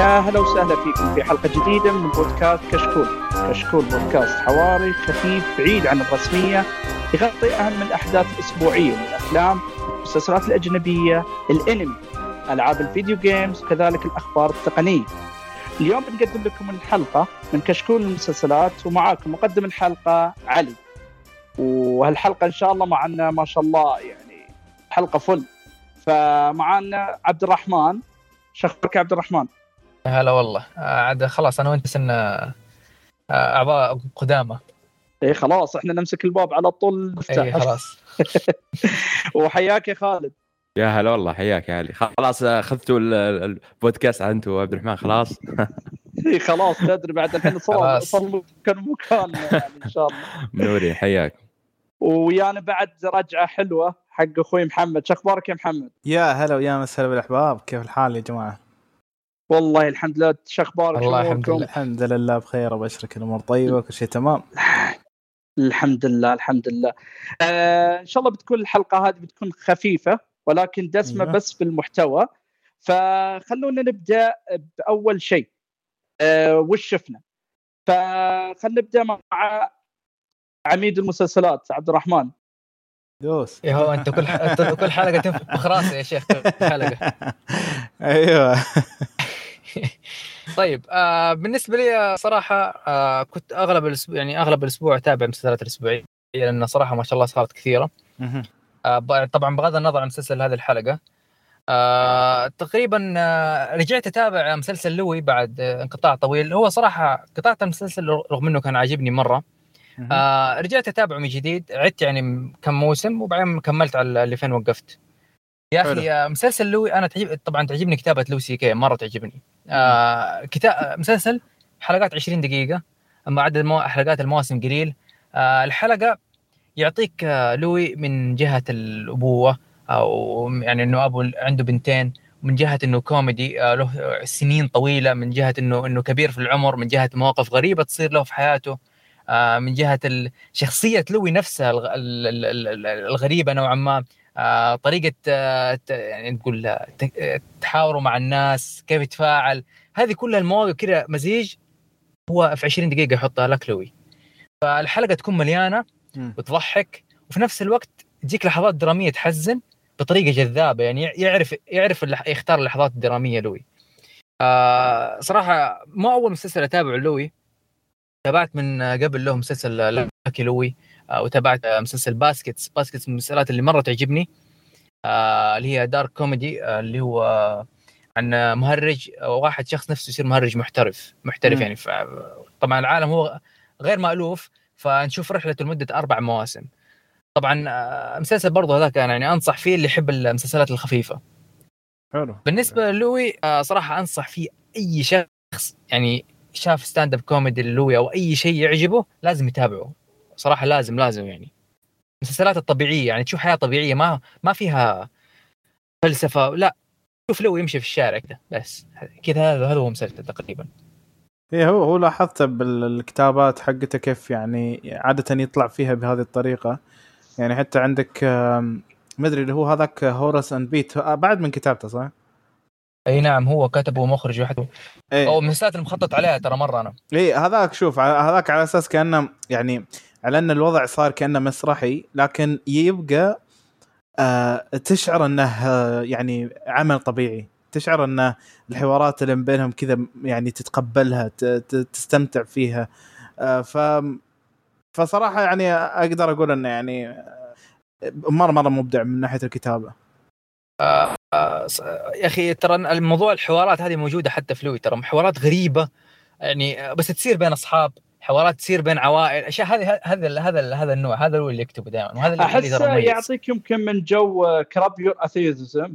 يا هلا وسهلا فيكم في حلقة جديدة من بودكاست كشكول. كشكول بودكاست حواري خفيف بعيد عن الرسمية يغطي أهم الأحداث الأسبوعية من الأفلام المسلسلات الأجنبية الأنمي ألعاب الفيديو جيمز وكذلك الأخبار التقنية. اليوم بنقدم لكم الحلقة من كشكول المسلسلات ومعاكم مقدم الحلقة علي. وهالحلقة إن شاء الله معنا ما شاء الله يعني حلقة فل. فمعنا عبد الرحمن شخبرك عبد الرحمن؟ هلا والله. آه، عاد خلاص أنا وأنت سنة آه، أعضاء قدامى. إيه خلاص إحنا نمسك الباب على طول نفتح. اي خلاص. وحياك يا خالد. يا هلا والله حياك يا علي. خلاص أخذتوا ال- ال- البودكاست انت وعبد الرحمن خلاص. إيه خلاص تدري بعد الحين صار. صار مكان مكان يعني إن شاء الله. منورين حياك. ويانا بعد رجعة حلوة حق أخوي محمد. شو أخبارك يا محمد؟ يا هلا ويا مسهلا بالأحباب. كيف الحال يا جماعة؟ والله الحمد لله شو أخبارك؟ والله الحمد؟ لله. الحمد لله بخير وبشرك الأمور طيبة كل شيء تمام الحمد لله الحمد لله آه إن شاء الله بتكون الحلقة هذه بتكون خفيفة ولكن دسمة أيوة. بس بالمحتوى فخلونا نبدأ بأول شيء آه وش شفنا فخلنا نبدأ مع عميد المسلسلات عبد الرحمن دوس يا هو أنت كل ح... أنت كل حلقة تنفخ راسي يا شيخ كل حلقه أيوه طيب آه بالنسبة لي صراحة آه كنت أغلب الأسبوع يعني أغلب الأسبوع أتابع المسلسلات الاسبوعيه لأن صراحة ما شاء الله صارت كثيرة. آه طبعا بغض النظر عن مسلسل هذه الحلقة آه تقريبا آه رجعت أتابع مسلسل لوي بعد آه انقطاع طويل هو صراحة قطعت المسلسل رغم إنه كان عاجبني مرة. آه رجعت أتابعه من جديد عدت يعني كم موسم وبعدين كملت على إلى فين وقفت يا. أخي آه مسلسل لوي أنا تعجب طبعا تعجبني كتابة Louis C.K. مرة تعجبني. آه كتاب مسلسل حلقات 20 دقيقة أما عدد المو... حلقات المواسم قليل. آه الحلقة يعطيك آه لوي من جهة الأبوة أو يعني إنه أبو عنده بنتين من جهة إنه كوميدي آه له سنين طويلة من جهة انه إنه كبير في العمر من جهة مواقف غريبة تصير له في حياته. آه من جهة شخصية لوي نفسها الغ- ال- ال- ال- ال- الغريبة نوعا ما. آه طريقة آه يعني نقول آه، ت- آه، تحاوره مع الناس كيف يتفاعل. هذه كلها المواقف كذا مزيج هو في 20 دقيقة يحطها لك لوي. فالحلقة تكون مليانة. وتضحك وفي نفس الوقت تجيك لحظات درامية تحزن بطريقة جذابة. يعني يعرف يعرف يختار اللحظات الدرامية لوي. آه صراحة مو أول مسلسل أتابعه لوي. تابعت من قبل له مسلسل Lucky Louie. آه وتابعت آه، مسلسل Baskets. Baskets من المسلسلات اللي مرة تعجبني آه اللي هي dark comedy آه اللي هو عن مهرج واحد شخص نفسه يصير مهرج محترف محترف مم. يعني. طبعا العالم هو غير مألوف فنشوف رحلته لمدة أربع مواسم. طبعا مسلسل برضه هذا كان يعني أنصح فيه اللي يحب المسلسلات الخفيفة. حلو. بالنسبة للوي صراحة أنصح فيه أي شخص يعني شاف stand up comedy للوي أو أي شيء يعجبه لازم يتابعه. صراحة لازم لازم يعني. المسلسلات الطبيعية يعني تشوف حياة طبيعية ما ما فيها فلسفة لا شوف لوي يمشي في الشارع كذا بس كذا هذا هو مسلسل تقريبا. إيه هو هو لاحظت بالكتابات حقته كيف يعني عاده يطلع فيها بهذه الطريقة. يعني حتى عندك ما أدري اللي هو هذاك هورس اند بيت بعد من كتابته صح؟ أي نعم هو كتب ومخرج وحده إيه. أو المسلسلات المخطط عليها ترى مرة أنا. إيه هذاك شوف هذاك على أساس كأنه يعني على أن الوضع صار كأنه مسرحي لكن يبقى آه تشعر أنه آه، يعني عمل طبيعي. تشعر ان الحوارات اللي بينهم كذا يعني تتقبلها تستمتع فيها. آه ف فصراحة يعني أقدر أقول أنه يعني آه، مرة مرة مبدع من ناحية الكتابة. آه، ص- يا أخي ترى الموضوع الحوارات هذه موجودة حتى في لوي ترى حوارات غريبة يعني آه، بس تصير بين أصحاب. حوارات تصير بين عوائل أشياء هذه هذا هذا هذا النوع هذا هو اللي يكتبه دائما وهذا اللي احس. يعطيك يمكن من جو Curb Your Enthusiasm.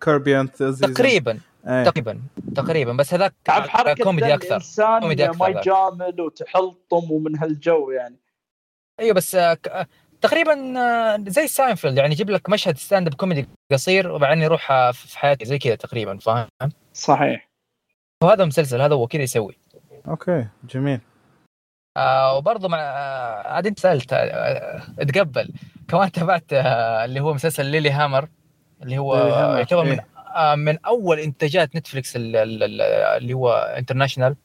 Curb تقريبا إيه. تقريبا تقريبا بس هذاك تعرف حركة كوميدي أكثر الانسان كوميدي ما أكثر. يجامل وتحلطم ومن هالجو يعني. أيوه بس آه، آه، تقريبا آه، زي ساينفيلد يعني يجيب لك مشهد stand up comedy قصير وبعدين يروح آه، في حياتي زي كذا تقريبا فاهم؟ صحيح. وهذا مسلسل هذا هو كذا يسوي. okay جميل. آه وبرضه مع آه عاد انت سألت آه اتقبل. كمان تابعت اللي هو مسلسل Lilyhammer اللي هو يعتبر من إيه. من أول إنتاجات نتفلكس ال- ال- ال- اللي هو international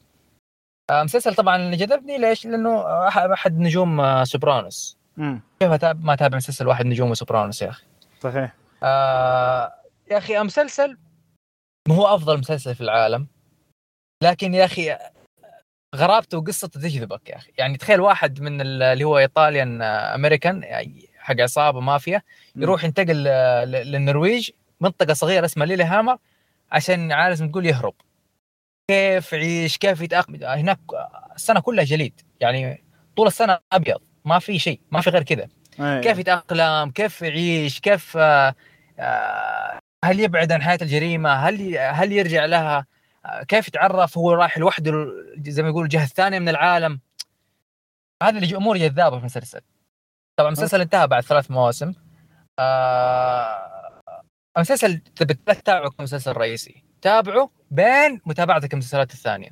مسلسل طبعا اللي جذبني ليش؟ لأنه أحد نجوم Sopranos كيف ما أتابع مسلسل واحد نجوم Sopranos يا أخي؟ صحيح. آه يا أخي مسلسل ما هو أفضل مسلسل في العالم لكن يا أخي غرابته وقصته تجذبك يا أخي. يعني تخيل واحد من ال- اللي هو Italian American حق عصابة مافيا يروح ينتقل آه، للنرويج منطقة صغيرة اسمها ليلي هامر عشان عارف تقول يهرب. كيف يعيش؟ كيف يتأقلم؟ هناك السنة كلها جليد. يعني طول السنة أبيض. ما في شيء ما في غير كذا. أي. كيف يتأقلم؟ كيف يعيش؟ كيف آه، آه، هل يبعد عن حياة الجريمة؟ هل هل يرجع لها؟ آه، كيف يتعرف هو رايح لوحده زي ما يقول الجهة الثانية من العالم؟ هذه اللي أمور جذابة في المسلسل. طبعا المسلسل انتهى بعد ثلاث مواسم. آه، المسلسل تبي تتابعه كمسلسل رئيسي. تابعه بين متابعتك المسلسلات الثانية.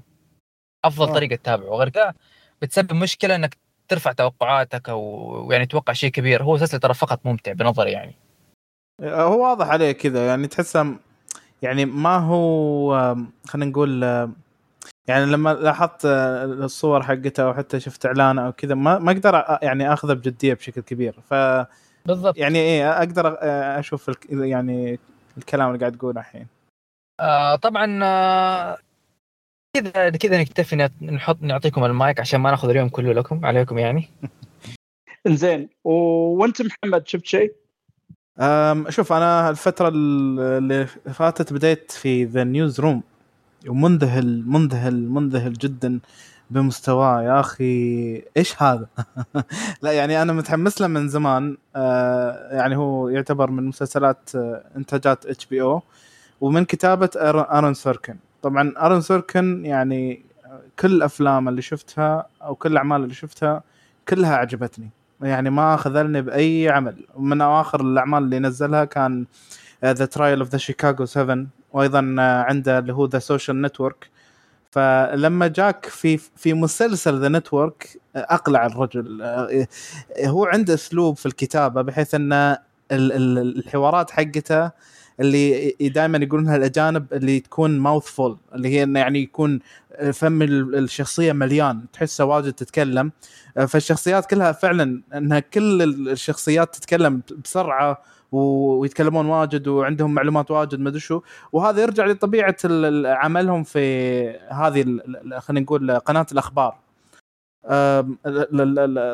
أفضل آه. طريقة تتابعه. وغير كذا بتسبب مشكلة إنك ترفع توقعاتك أو يعني توقع شيء كبير. هو مسلسل ترى فقط ممتع بنظري يعني. هو واضح عليه كذا. يعني تحسه يعني ما هو خلينا نقول يعني لما لاحظت آه، الصور حقته أو حتى شفت إعلانه أو كذا ما ما أقدر يعني أخذه بجدية بشكل كبير. ف بالضبط. يعني إيه أقدر آه، أشوف يعني الكلام اللي قاعد تقوله الحين. آه طبعا آه، كذا كذا نكتفي نحط نعطيكم المايك عشان ما ناخذ اليوم كله لكم عليكم يعني. زين وأنت محمد شفت شيء؟ شوف أنا الفترة اللي فاتت بديت في The Newsroom ومنذهل منذهل منذهل جدا بمستواه. يا أخي إيش هذا؟ لا يعني أنا متحمس له من زمان. آه يعني هو يعتبر من مسلسلات آه إنتاجات HBO ومن كتابة أرون سوركن. طبعا أرون سوركن يعني كل الافلام اللي شفتها أو كل الاعمال اللي شفتها كلها عجبتني. يعني ما خذلني بأي عمل. ومن اواخر الأعمال اللي نزلها كان The Trial of the Chicago 7 وأيضا آه، عنده اللي هو The Social Network فلما جاك في في مسلسل The Network أقلع الرجل. آه، هو عنده أسلوب في الكتابة بحيث إن ال- ال- الحوارات حقته اللي دائما يقولونها الاجانب اللي تكون mouthful اللي هي إنه يعني يكون فم ال- الشخصية مليان تحسه واجد تتكلم. فالشخصيات كلها فعلا إنها كل الشخصيات تتكلم بسرعة ويتكلمون واجد وعندهم معلومات واجد ما أدري شو. وهذا يرجع لطبيعة عملهم في هذه خلينا نقول قناة الأخبار.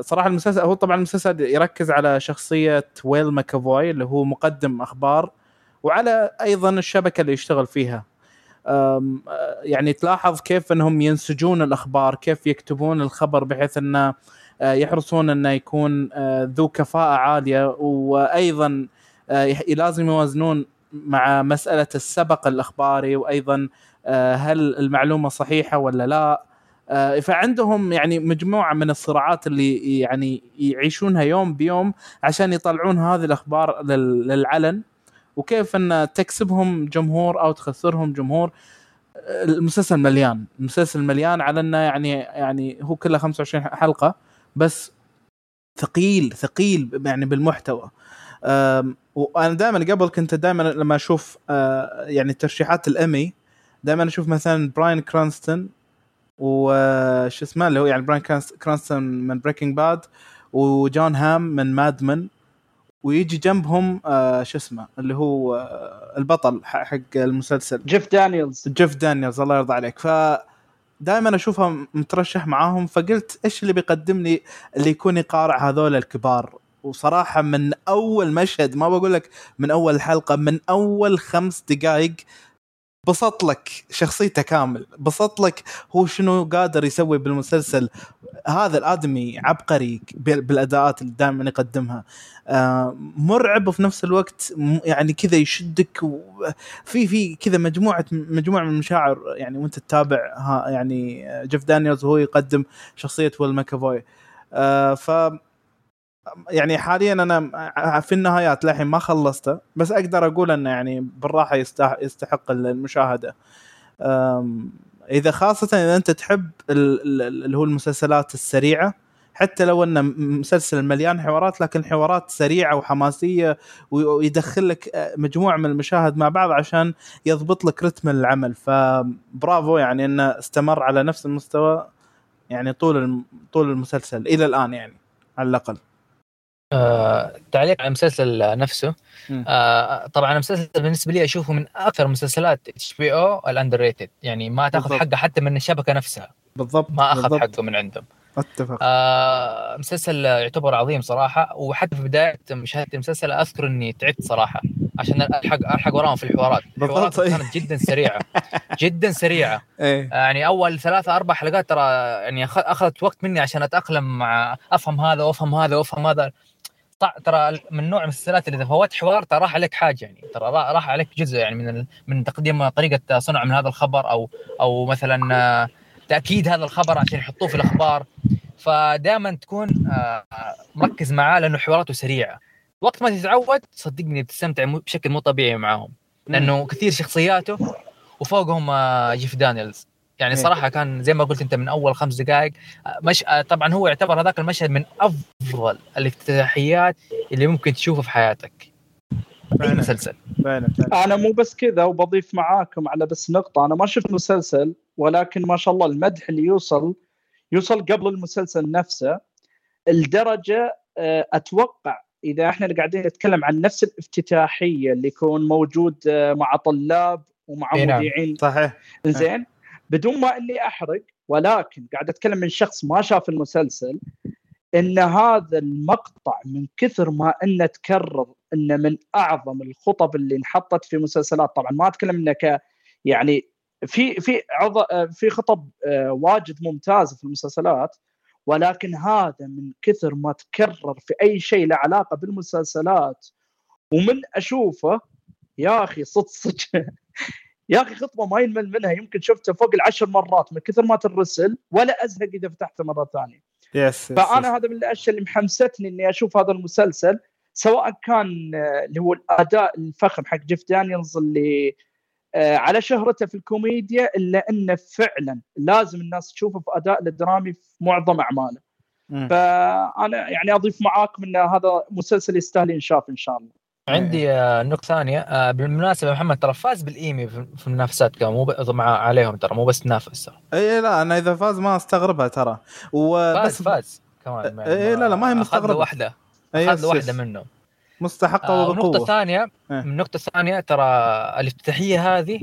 صراحة المسلسل هو طبعا المسلسل يركز على شخصية ويل ماكافوي اللي هو مقدم أخبار. وعلى أيضا الشبكة اللي يشتغل فيها. يعني تلاحظ كيف إنهم ينسجون الأخبار كيف يكتبون الخبر بحيث انه آه، يحرصون انه يكون آه، ذو كفاءة عالية. وأيضا آه، لازم يوازنون مع مسألة السبق الأخباري وأيضا هل المعلومة صحيحة ولا لا. فعندهم يعني مجموعة من الصراعات اللي يعني يعيشونها يوم بيوم عشان يطلعون هذه الأخبار لل- للعلن. وكيف إن تكسبهم جمهور أو تخسرهم جمهور آه، المسلسل مليان المسلسل مليان على إنه يعني يعني هو كله 25 حلقة بس ثقيل ثقيل يعني بالمحتوى. وأنا دائما قبل كنت دائما لما أشوف آه، يعني ترشيحات الأمي دائما أشوف مثلا براين كرانستون وش اسمه اللي هو يعني براين كرانس- كرانستون من Breaking Bad وجون هام من Mad Men ويجي جنبهم آه، شو اسمه اللي هو آه، البطل حق المسلسل. جيف دانييلز. جيف دانييلز الله يرضى عليك. ف دائما اشوفها مترشح معاهم فقلت إيش اللي بيقدم لي اللي يكون يقارع هذول الكبار؟ وصراحة من أول مشهد ما بقول لك من أول حلقة من أول خمس دقائق بسط لك شخصيته كامل بسط لك هو شنو قادر يسوي بالمسلسل. هذا الآدمي عبقري بال- بالأداءات اللي دائما يقدمها. آه، مرعب وفي نفس الوقت يعني كذا يشدك في في كذا مجموعة مجموعة من المشاعر يعني وأنت تتابع يعني جيف دانييلز وهو يقدم شخصية ويل ماكافوي. آه ف يعني حاليا أنا في النهايات للحين ما خلصته بس أقدر أقول إنه يعني بالراحة يستحق, المشاهدة. إذا خاصة إذا أنت تحب ال- ال- اللي هو المسلسلات السريعة حتى لو انه مسلسل مليان حوارات لكن حوارات سريعة وحماسية وي- ويدخل لك مجموعة من المشاهد مع بعض عشان يضبط لك رتم العمل. فبرافو يعني إنه استمر على نفس المستوى يعني طول طول المسلسل إلى الآن يعني على الأقل. آه، تعليق على المسلسل نفسه. آه، طبعا المسلسل بالنسبة لي أشوفه من أكثر مسلسلات HBO ال underrated يعني ما تأخذ بالضبط. حقه حتى من الشبكة نفسها. بالضبط ما أخذ بالضبط. حقه من عندهم. أتفق. آه مسلسل يعتبر عظيم صراحة. وحتى في بداية مشاهدة المسلسل أذكر إني تعبت صراحة عشان الحق ألحق وراهم في الحوارات. بالضبط. الحوارات كانت جدا سريعة. جدا سريعة. إيه. يعني أول ثلاثة أربع حلقات ترى يعني أخذت وقت مني عشان أتأقلم مع أفهم هذا وأفهم هذا وأفهم هذا. ترى من نوع المسلسلات اللي إذا فوت حوار ترى راح عليك حاجة يعني. ترى را- راح عليك جزء يعني من ال- من تقديم طريقة صنع من هذا الخبر أو أو مثلا آه، تأكيد هذا الخبر عشان يحطوه في الأخبار. فدائما تكون آه، مركز معاه لأنه حواراته سريعة. وقت ما تتعود صدقني تستمتع مو- بشكل مو طبيعي معاهم. لأنه كثير شخصياته وفوقهم آه، جيف دانيلز. يعني إيه. صراحة كان زي ما قلت أنت من أول خمس دقائق مش طبعا هو يعتبر هذاك المشهد من أفضل الافتتاحيات اللي ممكن تشوفه في حياتك. فعلا. مسلسل. فعلا فعلا. أنا مو بس كذا وبضيف معاكم على بس نقطة. أنا ما شفت مسلسل ولكن ما شاء الله المدح اللي يوصل يوصل قبل المسلسل نفسه الدرجه آه، أتوقع إذا إحنا قاعدين نتكلم عن نفس الافتتاحية اللي يكون موجود آه، مع طلاب ومع إي نعم. مذيعين. صحيح. زين بدون ما اني أحرق ولكن قاعد أتكلم من شخص ما شاف المسلسل إن هذا المقطع من كثر ما إنه تكرر إنه من أعظم الخطب اللي انحطت في مسلسلات. طبعا ما أتكلم إنه ك يعني في في عض... في خطب آه، واجد ممتازه في المسلسلات ولكن هذا من كثر ما تكرر في أي شيء له علاقة بالمسلسلات. ومن أشوفه يا أخي صدق صدق. يا أخي خطبة ما ينمل منها يمكن شفته فوق العشر مرات من كثر ما ترسل ولا أزهق إذا فتحته مرة ثانية. yes yes فأنا هذا من الأشياء اللي محمستني إني أشوف هذا المسلسل سواء كان آه، اللي هو الأداء الفخم حق جيف دانيلز اللي آه، على شهرته في الكوميديا إلا إنه فعلا لازم الناس تشوفه في أداء الدرامي في معظم أعماله. فأنا يعني أضيف معاكم إن هذا مسلسل يستاهل ينشاف إن شاء الله. عندي آه، نقطة ثانية. آه، بالمناسبة محمد ترى فاز بالايمي في المنافسات كمان مو مع عليهم ترى مو بس تنافس. ترى اي لا أنا إذا فاز ما أستغربها ترى. فاز وبس فاز كمان إيه، لا، لا، ما هي مستغربة. واحدة إيه، اخذ واحدة yes. منه مستحقة آه، الثانية إيه. من النقطة الثانية ترى الافتتاحية هذه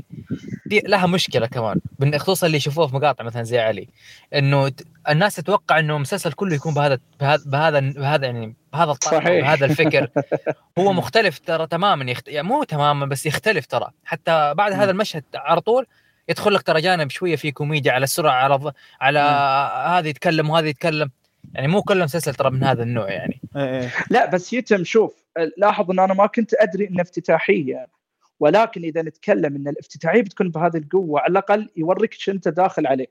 دي لها مشكلة كمان خصوصا اللي يشوفوه في مقاطع مثلا زي علي إنه الناس تتوقع إنه المسلسل كله يكون بهذا بهذا بهذا, يعني بهذا الطرح. بهذا الفكر هو مختلف ترى تماما يخت... يعني مو تماما بس يختلف ترى حتى بعد هذا المشهد على طول يدخل لك ترى جانب شوية فيه كوميديا على السرعة على. على هذا يتكلم وهذا يتكلم يعني مو كل مسلسل ترى من هذا النوع يعني إيه، إيه. لا بس يتم شوف لاحظ إن أنا ما كنت أدري إن افتتاحية ولكن إذا نتكلم إن الافتتاحية بتكون بهذه القوة على الأقل يوريك شو أنت داخل عليه.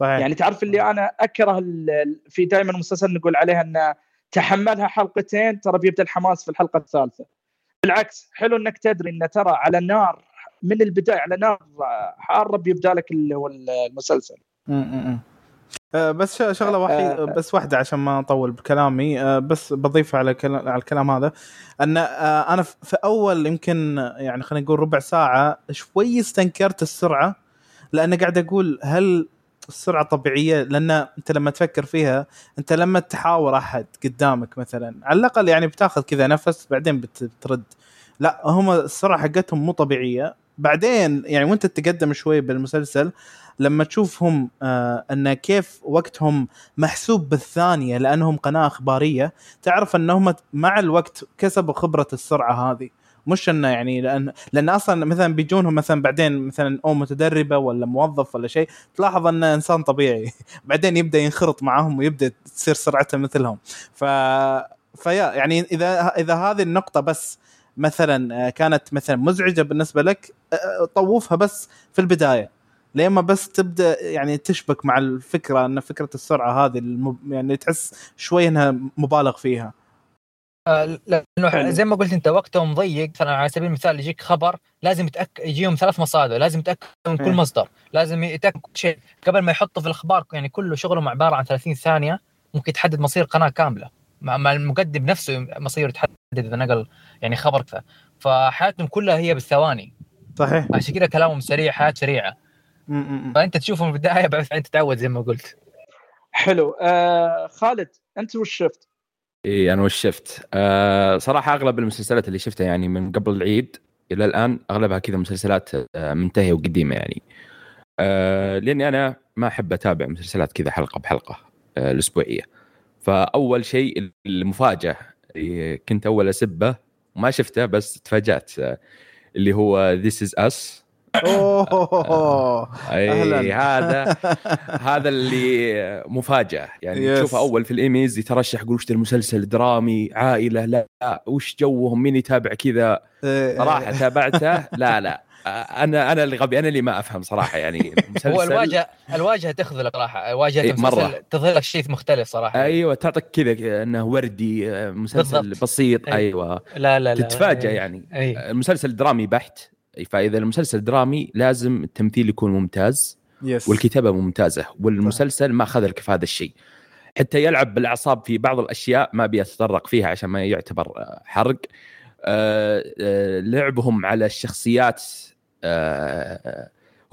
صحيح. يعني تعرف اللي أنا أكره في دائما مسلسل نقول عليها إن تحملها حلقتين ترى بيبدأ الحماس في الحلقة الثالثة. بالعكس حلو إنك تدري إن ترى على نار من البداية على نار حاره بيبدا لك اللي هو المسلسل بس ش- شغلة وحيدة آه. بس واحدة عشان ما أطول بكلامي. آه، بس بضيف على على الكلام هذا أن آه، أنا في أول يمكن آه، يعني خلينا نقول ربع ساعة شوي استنكرت السرعة لأن قاعد أقول هل السرعة طبيعية؟ لأن أنت لما تفكر فيها أنت لما تحاور أحد قدامك مثلا على الأقل يعني بتاخذ كذا نفس بعدين بت- بترد. لا هم السرعة حقتهم مو طبيعية. بعدين يعني وانت تتقدم شوي بالمسلسل لما تشوفهم آه ان كيف وقتهم محسوب بالثانية لأنهم قناة أخبارية تعرف انهم مع الوقت كسبوا خبرة السرعة هذه. مش إنه يعني لأن لأن أصلا مثلا بيجونهم مثلا بعدين مثلا أو متدربة ولا موظف ولا شيء تلاحظ إنه إنسان طبيعي. بعدين يبدأ ينخرط معاهم ويبدأ تصير سرعته مثلهم. ف فيا يعني إذا إذا هذه النقطة بس مثلا آه، كانت مثلا مزعجة بالنسبة لك آه، طوفها بس في البداية. لما بس تبدأ يعني تشبك مع الفكرة إن فكرة السرعة هذه المب... يعني تحس شوي إنها مبالغ فيها. آه، لأنه حلو. زي ما قلت أنت وقتهم ضيق. مثلا على سبيل المثال يجيك خبر لازم يتاكد يجيهم ثلاث مصادر. لازم يتاكد من كل إيه. مصدر. لازم يتاكد كل شيء. قبل ما يحطوا في الأخبار يعني كله شغلهم عبارة عن 30 ثانية ممكن تحدد مصير قناة كاملة. مع مع المقدم نفسه مصيره تحدد اذا نقل يعني خبر كذا فحياتهم كلها هي بالثواني صحيح عشان كذا كلامهم سريع حياة سريعة م- م- م. فأنت تشوفهم في البدايه بعدين تتعود زي ما قلت حلو آه خالد أنت وش شفت؟ اي أنا وش شفت؟ آه صراحة أغلب المسلسلات اللي شفتها يعني من قبل العيد إلى الآن أغلبها كذا مسلسلات آه منتهية وقديمة يعني. آه لأني أنا ما أحب أتابع مسلسلات كذا حلقة بحلقة آه الأسبوعية. فأول شيء المفاجأة كنت أول أسبه وما شفته بس تفاجأت آه اللي هو This Is Us أوه! اي. هذا هذا اللي مفاجأة. يعني Yes. تشوفه أول في الإيميز يترشح يقول وش المسلسل؟ درامي؟ عائلة؟ لا, وش جوهم؟ مين يتابع كذا؟ إيه، صراحة تابعته؟ لا لا. أنا أنا اللي غبي أنا اللي ما أفهم صراحة يعني. المسلسل هو الواجهة الواجهة تخذلك صراحة واجهة إيه، مرة. تظهر لك شيء مختلف صراحة. أيوه تعطيك كذا إنه وردي مسلسل بالضبط. بسيط أي. أيوه. لا لا لا تتفاجئ إيه. يعني. المسلسل درامي بحت. فإذا المسلسل درامي لازم التمثيل يكون ممتاز yes والكتابة ممتازة والمسلسل ما خذلك في هذا الشيء. حتى يلعب بالأعصاب في بعض الأشياء ما أبي أتطرق فيها عشان ما يعتبر آه، حرق. آه، آه، لعبهم على الشخصيات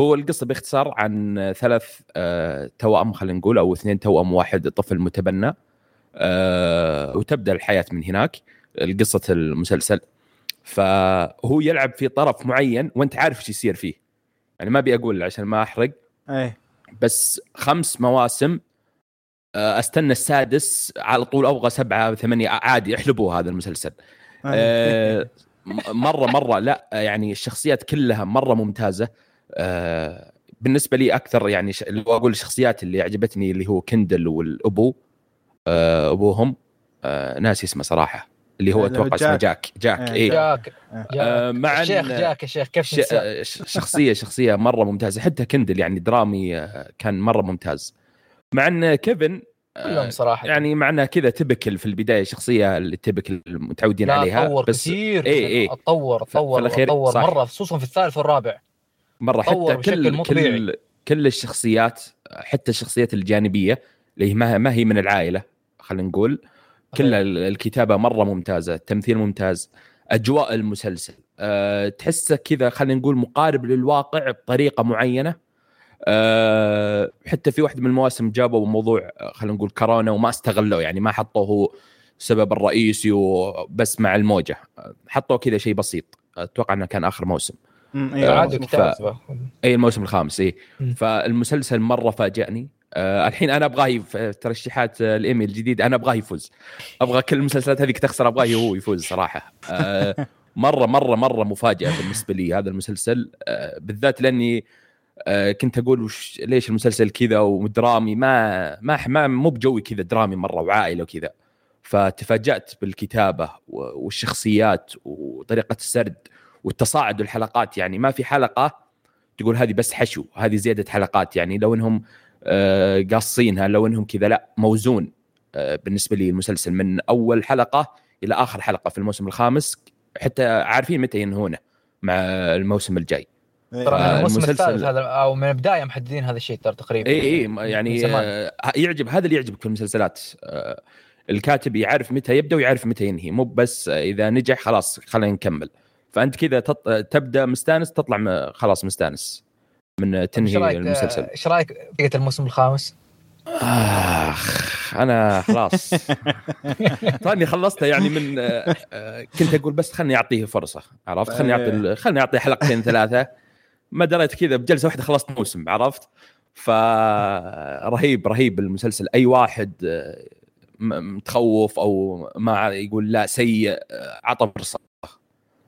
هو القصة باختصار عن ثلاث آه، توأم خلينا نقول أو اثنين توأم واحد طفل متبنى آه، وتبدأ الحياة من هناك قصه المسلسل. فهو يلعب في طرف معين وأنت عارف إيش يصير فيه. يعني ما أبي أقول عشان ما أحرق. إيه. بس خمس مواسم آه، أستنى السادس على طول أبغى سبعة ثمانية عادي احلبوا هذا المسلسل. آه، م- مرة مرة لا يعني الشخصيات كلها مرة ممتازة. آه، بالنسبة لي أكثر يعني ش- اللي أقول الشخصيات اللي عجبتني اللي هو كندل والأبو آه، أبوهم آه، ناسي اسمه صراحة اللي هو أتوقع اسمه جاك. جاك جاك إيه، اي جاك. آه، جاك. مع الشيخ جاك يا شيخ كيف شخصية شخصية مرة ممتازة. حتى كندل يعني درامي كان مرة ممتاز. مع إن كيفن كلهم صراحة يعني مع انها كذا تبكل في البداية شخصية اللي تبكل المتعودين لا عليها تطور بس كثير. اتطور اتطور الأخير اتطور صح. مرة خصوصا في الثالث والرابع مرة تطور حتى كل كل. كل الشخصيات حتى الشخصيات الجانبية اللي ما ما هي من العائلة خلينا نقول كل ال- الكتابة مرة ممتازة التمثيل ممتاز أجواء المسلسل أه تحسه كذا خلينا نقول مقارب للواقع بطريقة معينة أه حتى في واحدة من المواسم جابوا موضوع آه، خلينا نقول كورونا وما استغلوه يعني ما حطوه هو السبب الرئيسي وبس مع الموجة. آه، حطوا كذا شيء بسيط. أتوقع إنه كان آخر موسم. آه، ف- إي الموسم الخامس إي. فالمسلسل مرة فاجأني آه الحين أنا أبغاه يف- في ترشيحات الايمي الجديد أنا أبغاه يفوز. أبغى كل المسلسلات هذيك تخسر أبغاه هو يفوز صراحة. آه مرة مرة مرة مفاجأة بالنسبة لي هذا المسلسل. آه بالذات لأني كنت أقول وش ليش المسلسل كذا ودرامي؟ ما ما ما مو بجوي كذا درامي مرة وعائله وكذا. فتفاجأت بالكتابة والشخصيات وطريقة السرد والتصاعد الحلقات يعني ما في حلقة تقول هذه بس حشو هذه زيادة حلقات. يعني لو إنهم آه، قاصينها لو إنهم كذا لا موزون. آه، بالنسبة لي المسلسل من أول حلقة إلى آخر حلقة في الموسم الخامس حتى عارفين متى ينهونه مع الموسم الجاي. ترى من الموسم المسلسل- الثالث هذا أو من البداية محددين هذا الشيء ترى تقريبا. إي إي يعني. آه، يعجب هذا اللي يعجبك في المسلسلات. آه، الكاتب يعرف متى يبدأ ويعرف متى ينهي مو بس آه، إذا نجح خلاص خلينا نكمل. فأنت كذا تط... تبدأ مستأنس تطلع م... خلاص مستأنس من تنهي المسلسل. إيش رأيك بقية الموسم الخامس؟ آخ أنا خلاص. تراني خلصته يعني من آه، آه، كنت أقول بس خلني أعطيه فرصة عرفت؟ خلني أعطي ال- خلني اعطيه حلقتين ثلاثة. ما دريت كذا بجلسة واحدة خلصت موسم عرفت فرهيب رهيب المسلسل أي واحد آه، متخوف أو ما يقول لا سيء آه، عطى فرصة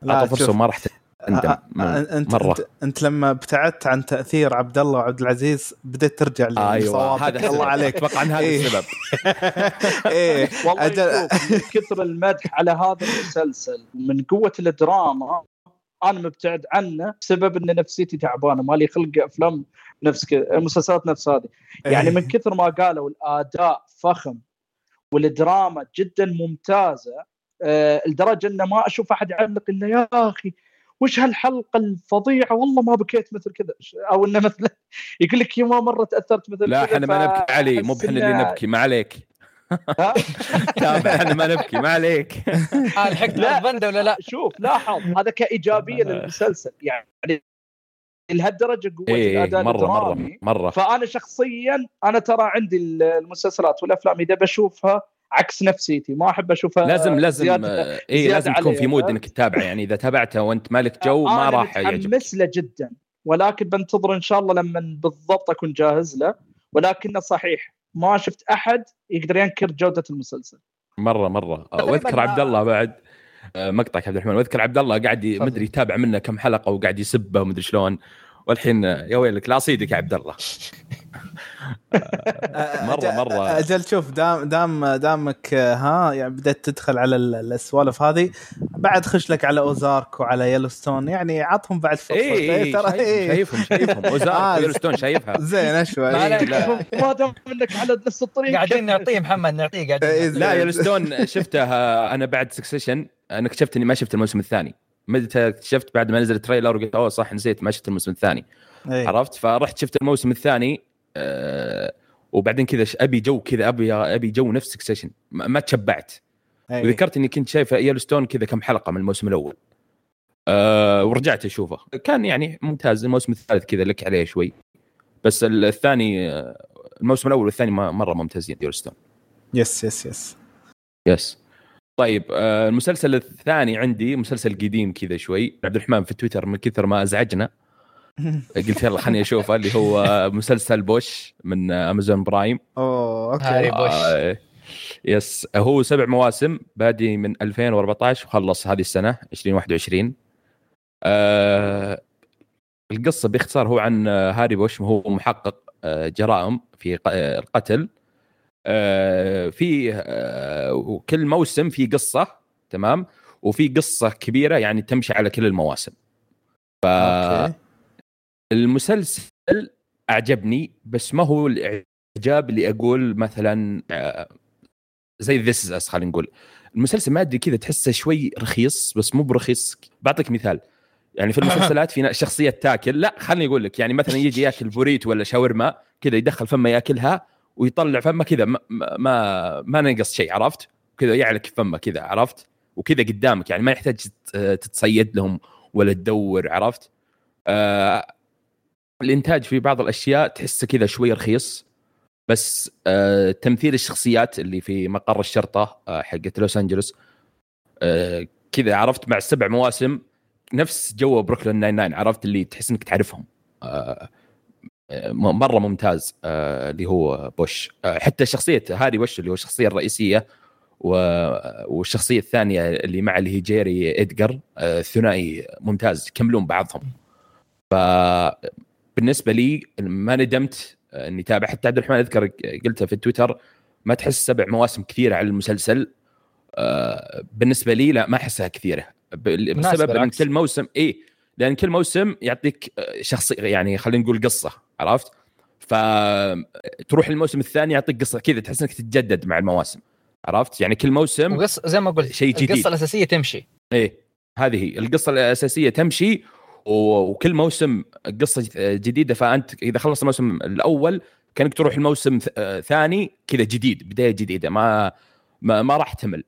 عطى فرصة. وما راح تندم آه، انت مرة انت أنت لما ابتعدت عن تأثير عبد الله وعبد العزيز بديت ترجع أيوه. هذا الله. عليك أتوقع إن هذا إيه. السبب إيه والله أجل- شوف من كثر المدح على هذا المسلسل من قوة الدراما أنا مبتعد عنه بسبب إن نفسيتي تعبانة مالي خلق أفلام نفس كذا مسلسلات نفس هذه. يعني من كثر ما قالوا الأداء فخم والدراما جدا ممتازة آه لدرجة انه ما أشوف أحد يعلق إلا يا أخي وش هالحلقة الفظيعة؟ والله ما بكيت مثل كذا أو إنه مثلا يقول لك يا ما مرة تأثرت مثل لا إحنا ما نبكي علي مو بحنا اللي نبكي ما عليك؟ تابع إحنا ما نبكي ما عليك. آه لحقت بندا ولا لا؟ شوف لاحظ هذا كإيجابية للمسلسل. يعني لهالدرجة قوة إيه الأداء مرة مرة مرة. فأنا شخصيا أنا ترى عندي المسلسلات والأفلام إذا بشوفها عكس نفسيتي. ما أحب أشوفها لازم لازم زيادة- آه، اي لازم تكون في mood؟ إنك تتابع يعني إذا تابعته وأنت مالك جو ما راح يعجبك. متحمس له جدا. ولكن بنتظر إن شاء الله لما بالضبط أكون جاهز له. ولكنه صحيح. ما شفت أحد يقدر ينكر جودة المسلسل مرة مرة آه، وأذكر عبد آه. الله بعد آه، مقطعك عبد الرحمن وأذكر عبد الله قاعد. مدري يتابع منه كم حلقة وقاعد يسبه ومدري شلون والحين آه، يا ويلك لا اصيدك يا عبد الله. مرة- مرة. أجل شوف دام دام دامك آه، ها يعني بدأت تدخل على ال- السوالف هذه بعد خش لك على Ozark وعلى Yellowstone يعني عطهم بعد فرصه اي اي ترى إيه. شايفهم شايفهم. آه، Ozark و Yellowstone شايفها. زين أشوى. ما إيه،. ما دام إنك على نفس الطريق. قاعدين نعطيه محمد نعطيه إيه، قاعدين لا Yellowstone شفته آه، أنا بعد Succession أنا اكتشفت إني ما شفت الموسم الثاني. متى اكتشفت بعد ما نزل ال trailer وقلت أوه صح نسيت ما شفت الموسم الثاني. إيه. عرفت؟ فرحت شفت الموسم الثاني آه وبعدين كذا أبي جو كذا أبي أبي جو نفس Succession ما ما تشبعت. إيه. وذكرت إني كنت شايف Yellowstone كذا كم حلقة من الموسم الأول. آه ورجعت أشوفه. كان يعني ممتاز الموسم الثالث كذا لك عليه شوي. بس ال- الثاني آه، الموسم الأول والثاني مرة ممتازين Yellowstone yes yes yes yes طيب آه المسلسل الثاني عندي مسلسل قديم كذا شوي. عبد الرحمن في تويتر من كثر ما أزعجنا. قلت يلا خليني أشوفه اللي هو مسلسل بوش من Amazon Prime. أوه okay. Harry Bosch. آه yes. هو سبع مواسم بادي من 2014 وخلص هذه السنة 2021 آه القصة باختصار هو عن Harry Bosch هو محقق آه، جرائم في آه، القتل. في آه، وكل موسم في قصة تمام؟ وفي قصة كبيرة يعني تمشي على كل المواسم. okay. المسلسل أعجبني بس ما هو الإعجاب اللي أقول مثلا آه، زي This Is Us خلينا نقول. المسلسل ما أدري كذا تحسه شوي رخيص بس مو برخيص. بعطيك مثال. يعني في المسلسلات في شخصية تاكل لا خليني أقول لك يعني مثلا يجي ياكل burrito ولا شاورما كذا يدخل فمه ياكلها ويطلع فمه كذا ما ما, ما نقص شيء عرفت؟ كذا يعلق فمه كذا عرفت؟ وكذا قدامك يعني ما يحتاج تت- تتصيد لهم ولا تدور عرفت؟ آه الإنتاج في بعض الأشياء تحسه كذا شوي رخيص بس آه تمثيل الشخصيات اللي في مقر الشرطة آه حقت لوس أنجلوس آه كذا عرفت؟ مع السبع مواسم نفس جو بروكلين 99 عرفت؟ اللي تحس إنك تعرفهم آه، مرة ممتاز آه اللي هو بوش. آه حتى شخصية Harry Bosch اللي هو الشخصية الرئيسية والشخصية الثانية اللي مع اللي هي جيري ادجر آه ثنائي ممتاز يكملون بعضهم. فبالنسبه لي ما ندمت إني تابع. حتى عبد الرحمن أذكر قلتها في تويتر ما تحس سبع مواسم كثيرة على المسلسل بالنسبة لي لا ما أحسها كثيرة. بسبب إن. كل موسم اي لأن كل موسم يعطيك آه، شخصي يعني خلينا نقول قصة. عرفت؟ فتروح الموسم الثاني يعطيك قصة كذا تحس إنك تتجدد مع المواسم عرفت؟ يعني كل موسم وقص زي ما قلت شيء جديد. القصة الأساسية تمشي. إيه هذه هي. القصة الأساسية تمشي و- وكل موسم قصة جديدة فأنت إذا خلص الموسم الأول كأنك تروح الموسم ث- ثاني كذا جديد بداية جديدة ما ما, ما راح تمل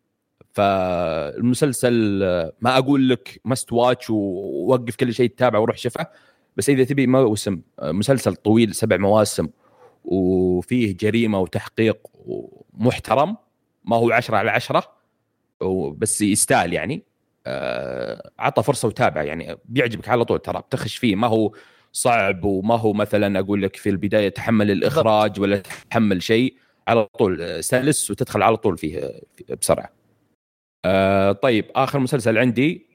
فالمسلسل ما أقول لك مست واتش ووقف كل شيء تتابعه وروح شوفه. بس إذا تبي موسم مسلسل طويل سبع مواسم وفيه جريمة وتحقيق محترم ما هو عشرة على عشرة بس يستاهل يعني. آه، عطى فرصة وتابع يعني بيعجبك على طول ترى بتخش فيه. ما هو صعب وما هو مثلا أقول لك في البداية تحمل الإخراج ولا تحمل شيء على طول آه، سلس وتدخل على طول فيه آه، بسرعة. آه طيب آخر مسلسل عندي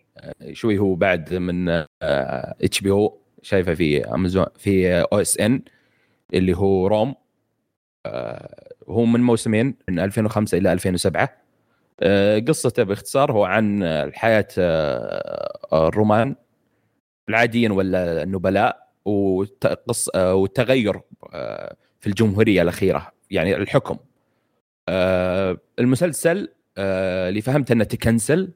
شوي هو بعد من HBO. شايفه في امازون في OSN اللي هو روم آه هو من موسمين من 2005 إلى 2007 آه، قصته باختصار هو عن الحياة آه، الرومان العاديين ولا النبلاء والتغير في الجمهورية الأخيرة يعني الحكم. المسلسل اللي فهمت إنه تكنسل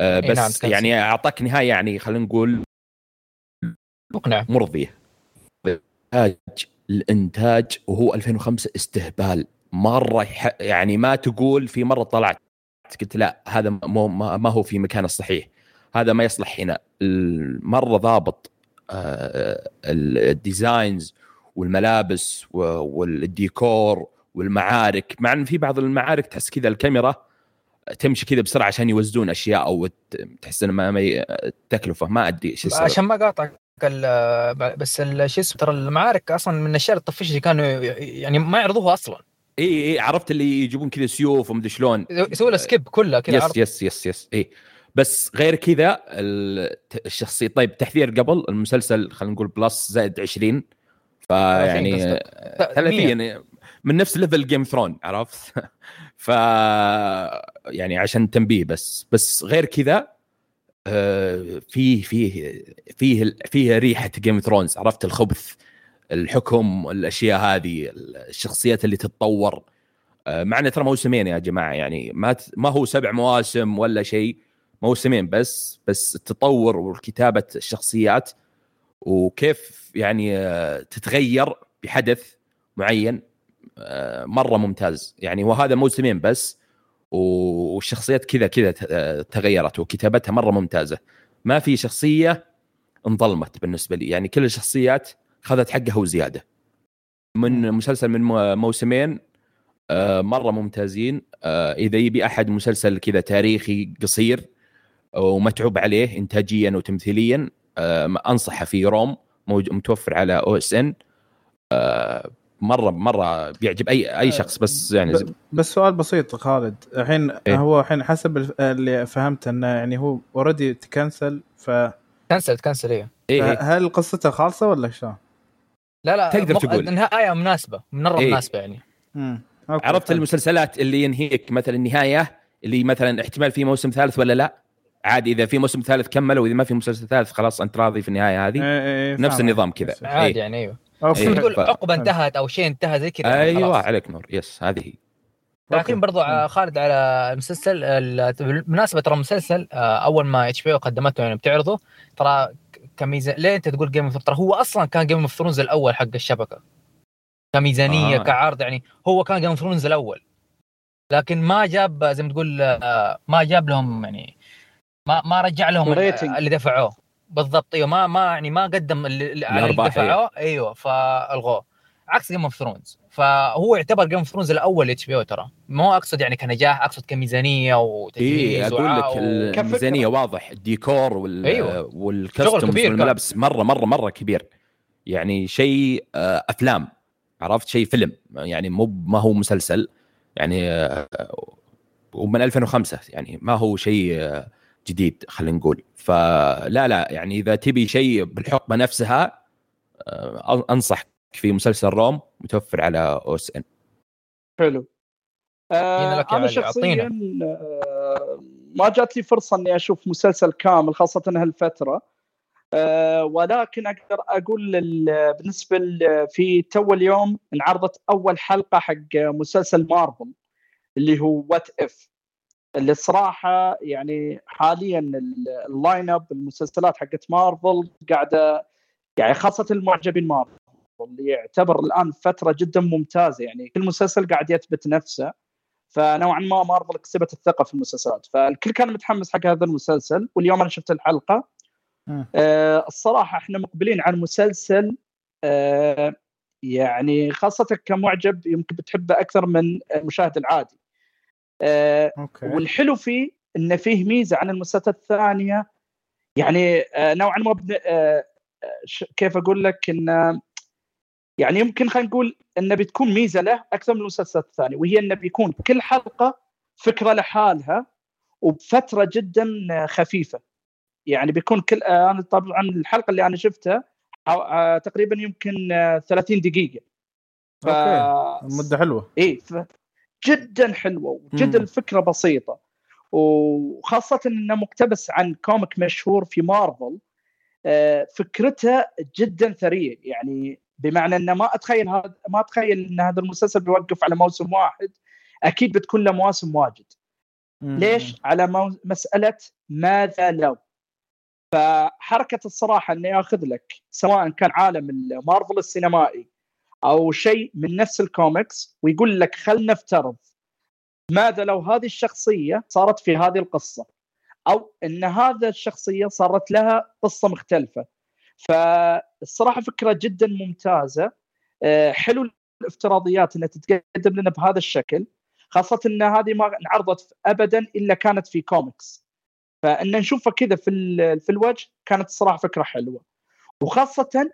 نعم، بس. يعني أعطاك نهاية يعني خلينا نقول مقنع. مرضيه الانتاج الإنتاج وهو 2005 استهبال. مرة يح- يعني ما تقول في مرة طلعت. قلت لا هذا مو ما ما هو في مكانه الصحيح. هذا ما يصلح هنا. مرة ضابط آه، ال- ال designs والملابس والديكور والمعارك. مع إن في بعض المعارك تحس كذا الكاميرا تمشي كذا بسرعة عشان يوزنون أشياء أو تحس إنه ما ما التكلفه ما أدري إيش عشان ما قاطعك بس ال- شو اسمه ترى المعارك أصلا من الأشياء اللي تطفش اللي كانوا يعني ما يعرضوها أصلا. إي إي عرفت اللي يجيبون كذا سيوف ومدري شلون. يسوي له skip كلها كذا yes yes yes yes إي. بس غير كذا ال- الشخصية طيب تحذير قبل المسلسل خلينا نقول plus زائد 20 فيعني قصدك. 30 من نفس level Game of Thrones عرفت؟ ف يعني عشان تنبيه بس. بس غير كذا آه، فيه فيه فيه فيه ريحة جيم ثرونز عرفت؟ الخبث الحكم الأشياء هذه الشخصيات اللي تتطور. آه، معنا ترى موسمين يا جماعة يعني ما ما هو سبع مواسم ولا شيء موسمين بس بس التطور وكتابه الشخصيات وكيف يعني آه، تتغير بحدث معين آه، مرة ممتاز. يعني وهذا موسمين بس والشخصيات كذا كذا آه، تغيرت وكتابتها مرة ممتازة. ما في شخصية انظلمت بالنسبة لي. يعني كل الشخصيات اخذت حقها وزيادة. من مسلسل من مو- موسمين آه، مرة ممتازين. آه، إذا يبي أحد مسلسل كذا تاريخي قصير ومتعوب عليه انتاجيا وتمثيليا آه، أنصحه في Rome. متوفر على OSN. مرة مرة بيعجب اي أي شخص بس يعني زي- بس سؤال بسيط خالد الحين إيه. هو الحين حسب اللي فهمت إنه يعني هو already تكنسل ف cancel cancel إيه إيه إيه. هل قصته خالصة ولا شلون؟ لا لا تقدر مق- تقول. النهايه مناسبة مرة إيه. مناسبة يعني مم. okay. عرفت حلو. المسلسلات اللي ينهيك مثلا النهاية اللي مثلا احتمال في موسم ثالث ولا لا عادي إذا في موسم ثالث كمل وإذا ما في مسلسل ثالث خلاص أنت راضي في النهاية هذه إيه إيه نفس فاهم. النظام كذا. عادي إيه. يعني أيوه أو بس إيه. تقول عقبه. انتهت أو شيء انتهى زي كذا أيوه خلاص. عليك نور yes هذه هي تعقيب برضو خالد على المسلسل ال- بالمناسبه ترى المسلسل آه، أول ما HBO قدمته يعني بتعرضه ترى ك- كميزان ليه أنت تقول Game of ترى هو أصلا كان Game of Thrones الأول حق الشبكة كميزانية آه. كعرض يعني هو كان Game of Thrones الأول لكن ما جاب زي ما تقول آه، ما جاب لهم يعني ما ما رجع لهم ال rating. اللي دفعوه بالضبط أيوه ما ما يعني ما قدم اللي اللي- على اللي دفعوه أيوه فالغوه عكس Game of Thrones فهو يعتبر Game of Thrones الأول HBO ترى. مو أقصد يعني كنجاح أقصد كميزانية وتجهيز اي أقول إيه، لك الميزانية واضح. الديكور وال وال costumes كبير كان. والملابس مرة مرة مرة كبير. يعني شيء آه، أفلام. عرفت؟ شيء فيلم. يعني مو ما هو مسلسل. يعني آه، ومن 2005 يعني ما هو شيء آه، جديد خلينا نقول. فلا لا يعني إذا تبي شيء بالحقبة نفسها آه، أنصحك في مسلسل روم متوفر على أو إس إن. حلو. آه يا أنا شخصيا آه ما جات لي فرصة إني أشوف مسلسل كامل خاصة هالفترة. آه ولكن أقدر أقول بالنسبة في توه اليوم انعرضت أول حلقة حق مسلسل مارفل اللي هو What If اللي الصراحه يعني حاليا ال- line up المسلسلات حقت مارفل قاعدة يعني خاصة المعجبين مارفل اللي يعتبر الآن فترة جدا ممتازة. يعني كل مسلسل قاعد يثبت نفسه. فنوعا ما مارفل كسبت الثقة في المسلسلات. فالكل كان متحمس حق هذا المسلسل واليوم أنا شفت الحلقة. آه الصراحة إحنا مقبلين على مسلسل آه يعني خاصة كمعجب يمكن بتحبه أكثر من المشاهد العادي. آه أوكي. والحلو فيه انه فيه ميزة عن المسلسلات الثانية. يعني آه، نوعا ما آه، كيف أقول لك انه يعني يمكن خلينا نقول انه بتكون ميزة له أكثر من المسلسلات الثانية وهي انه بيكون كل حلقة فكرة لحالها وبفتره جدا خفيفة. يعني بيكون كل أنا طبعا الحلقة اللي أنا شفتها تقريبا يمكن آه، 30 دقيقة. ف... أوكي. مدة حلوة. اي ف... جدا حلوة وجدا. الفكرة بسيطة وخاصة انه مقتبس عن كوميك مشهور في مارفل آه، فكرته جدا ثرية يعني بمعنى انه ما أتخيل هذا ما أتخيل إن هذا المسلسل بيوقف على موسم واحد أكيد بتكون له مواسم واجد. ليش؟ على مو... مسألة ماذا لو فحركة الصراحة انه ياخذ لك سواء كان عالم المارفل السينمائي أو شيء من نفس الكوميكس ويقول لك خل نفترض ماذا لو هذه الشخصية صارت في هذه القصة أو إن هذا الشخصية صارت لها قصة مختلفة. فالصراحة فكرة جدا ممتازة. آه، حلو الافتراضيات إنها تتقدم لنا بهذا الشكل خاصة إن هذه ما انعرضت ابدا إلا كانت في كوميكس فإن نشوفها كذا في في الواجهة كانت الصراحه فكرة حلوة. وخاصة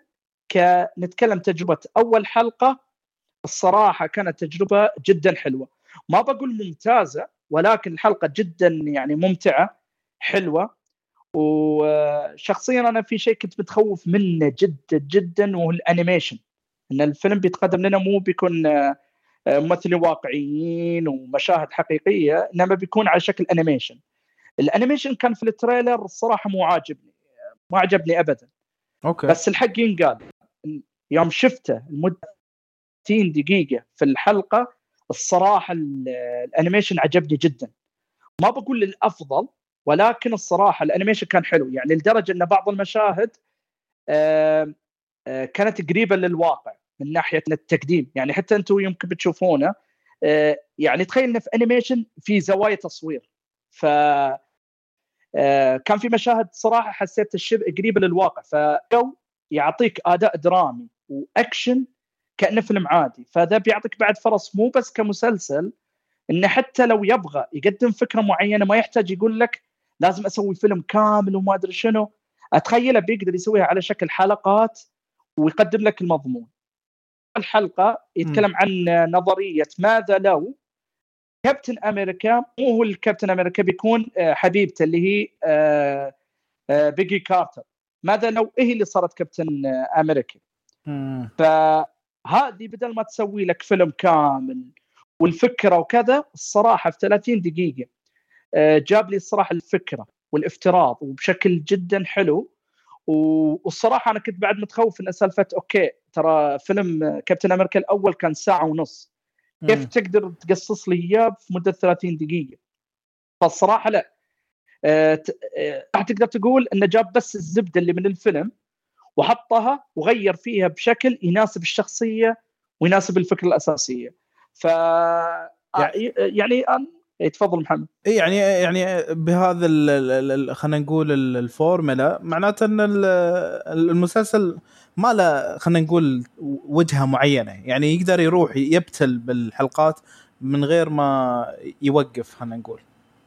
كنتكلم تجربة أول حلقة الصراحة كانت تجربة جدا حلوة. ما بقول ممتازة ولكن الحلقة جدا يعني ممتعة حلوة. وشخصيا أنا في شيء كنت متخوف منه جدا جدا وهو الأنيميشن. إن الفيلم بيتقدم لنا مو بيكون آه، ممثلين واقعيين ومشاهد حقيقية إنما بيكون على شكل أنيميشن. الأنيميشن كان في trailer الصراحه مو عاجبني ما عجبني ابدا. أوكي. بس الحق ينقال. يوم شفته لمدة 60 دقيقة في الحلقة الصراحة الانيميشن عجبني جدا. ما بقول الأفضل ولكن الصراحة الانيميشن كان حلو. يعني لدرجة إن بعض المشاهد كانت قريبة للواقع من ناحية التقديم. يعني حتى أنتم يمكن بتشوفونه يعني تخيل انه في انيميشن في زوايا تصوير. ف كان في مشاهد صراحة حسيت الشبه قريبة للواقع. فجو يعطيك أداء درامي. واكشن كأنه فيلم عادي. فذا بيعطيك بعد فرص مو بس كمسلسل إنه حتى لو يبغى يقدم فكرة معينة ما يحتاج يقول لك لازم أسوي فيلم كامل وما أدري شنو. أتخيله بيقدر يسويها على شكل حلقات ويقدم لك المضمون. الحلقة يتكلم م. عن نظرية ماذا لو كابتن أمريكا مو هو الكابتن أمريكا بيكون آه، حبيبته اللي هي آه، آه، بيجي كارتر. ماذا لو هي اللي صارت كابتن أمريكا؟ فهذه بدل ما تسوي لك فيلم كامل والفكرة وكذا الصراحة في 30 دقيقة جاب لي الصراحة الفكرة والافتراض وبشكل جدا حلو. والصراحة أنا كنت بعد متخوف ان سالفة أوكي ترى فيلم كابتن أمريكا الأول كان ساعة ونص. كيف تقدر تقصص لي إياه في مدة 30 دقيقة؟ فالصراحة لا. أه أه تقدر تقول إنه جاب بس الزبدة اللي من الفيلم وحطها وغير فيها بشكل يناسب الشخصية ويناسب الفكرة الأساسية. ف يعني, يعني اي تفضل محمد. اي يعني يعني بهذا خلينا نقول الفورمولا معناته أن المسلسل ما له خلينا نقول وجهة معينة. يعني يقدر يروح يبتل بالحلقات من غير ما يوقف خلينا نقول.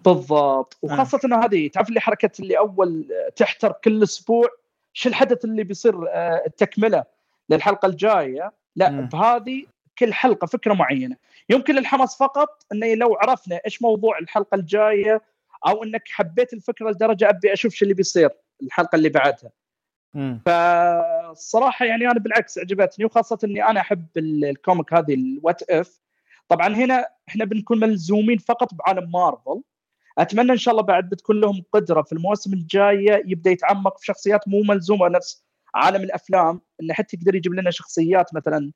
بالضبط. آه. وخاصة إنه هذه تعرف اللي حركة اللي أول تحتر كل أسبوع؟ شو الحدث اللي بيصير آه، التكملة للحلقة الجاية؟ لا بهذه كل حلقة فكرة معينة. يمكن للحماس فقط انه لو عرفنا إيش موضوع الحلقة الجاية أو إنك حبيت الفكرة لدرجة أبي أشوف شو اللي بيصير الحلقة اللي بعدها. فالصراحه يعني أنا بالعكس عجبتني وخاصة إني أنا أحب الكوميك هذه ال What If طبعا هنا إحنا بنكون ملزومين فقط بعالم مارفل. أتمنى إن شاء الله بعد بتكون لهم قدرة في المواسم الجايه يبدأ يتعمق في شخصيات مو ملزومة نفس عالم الأفلام انه حتى يقدر يجيب لنا شخصيات مثلا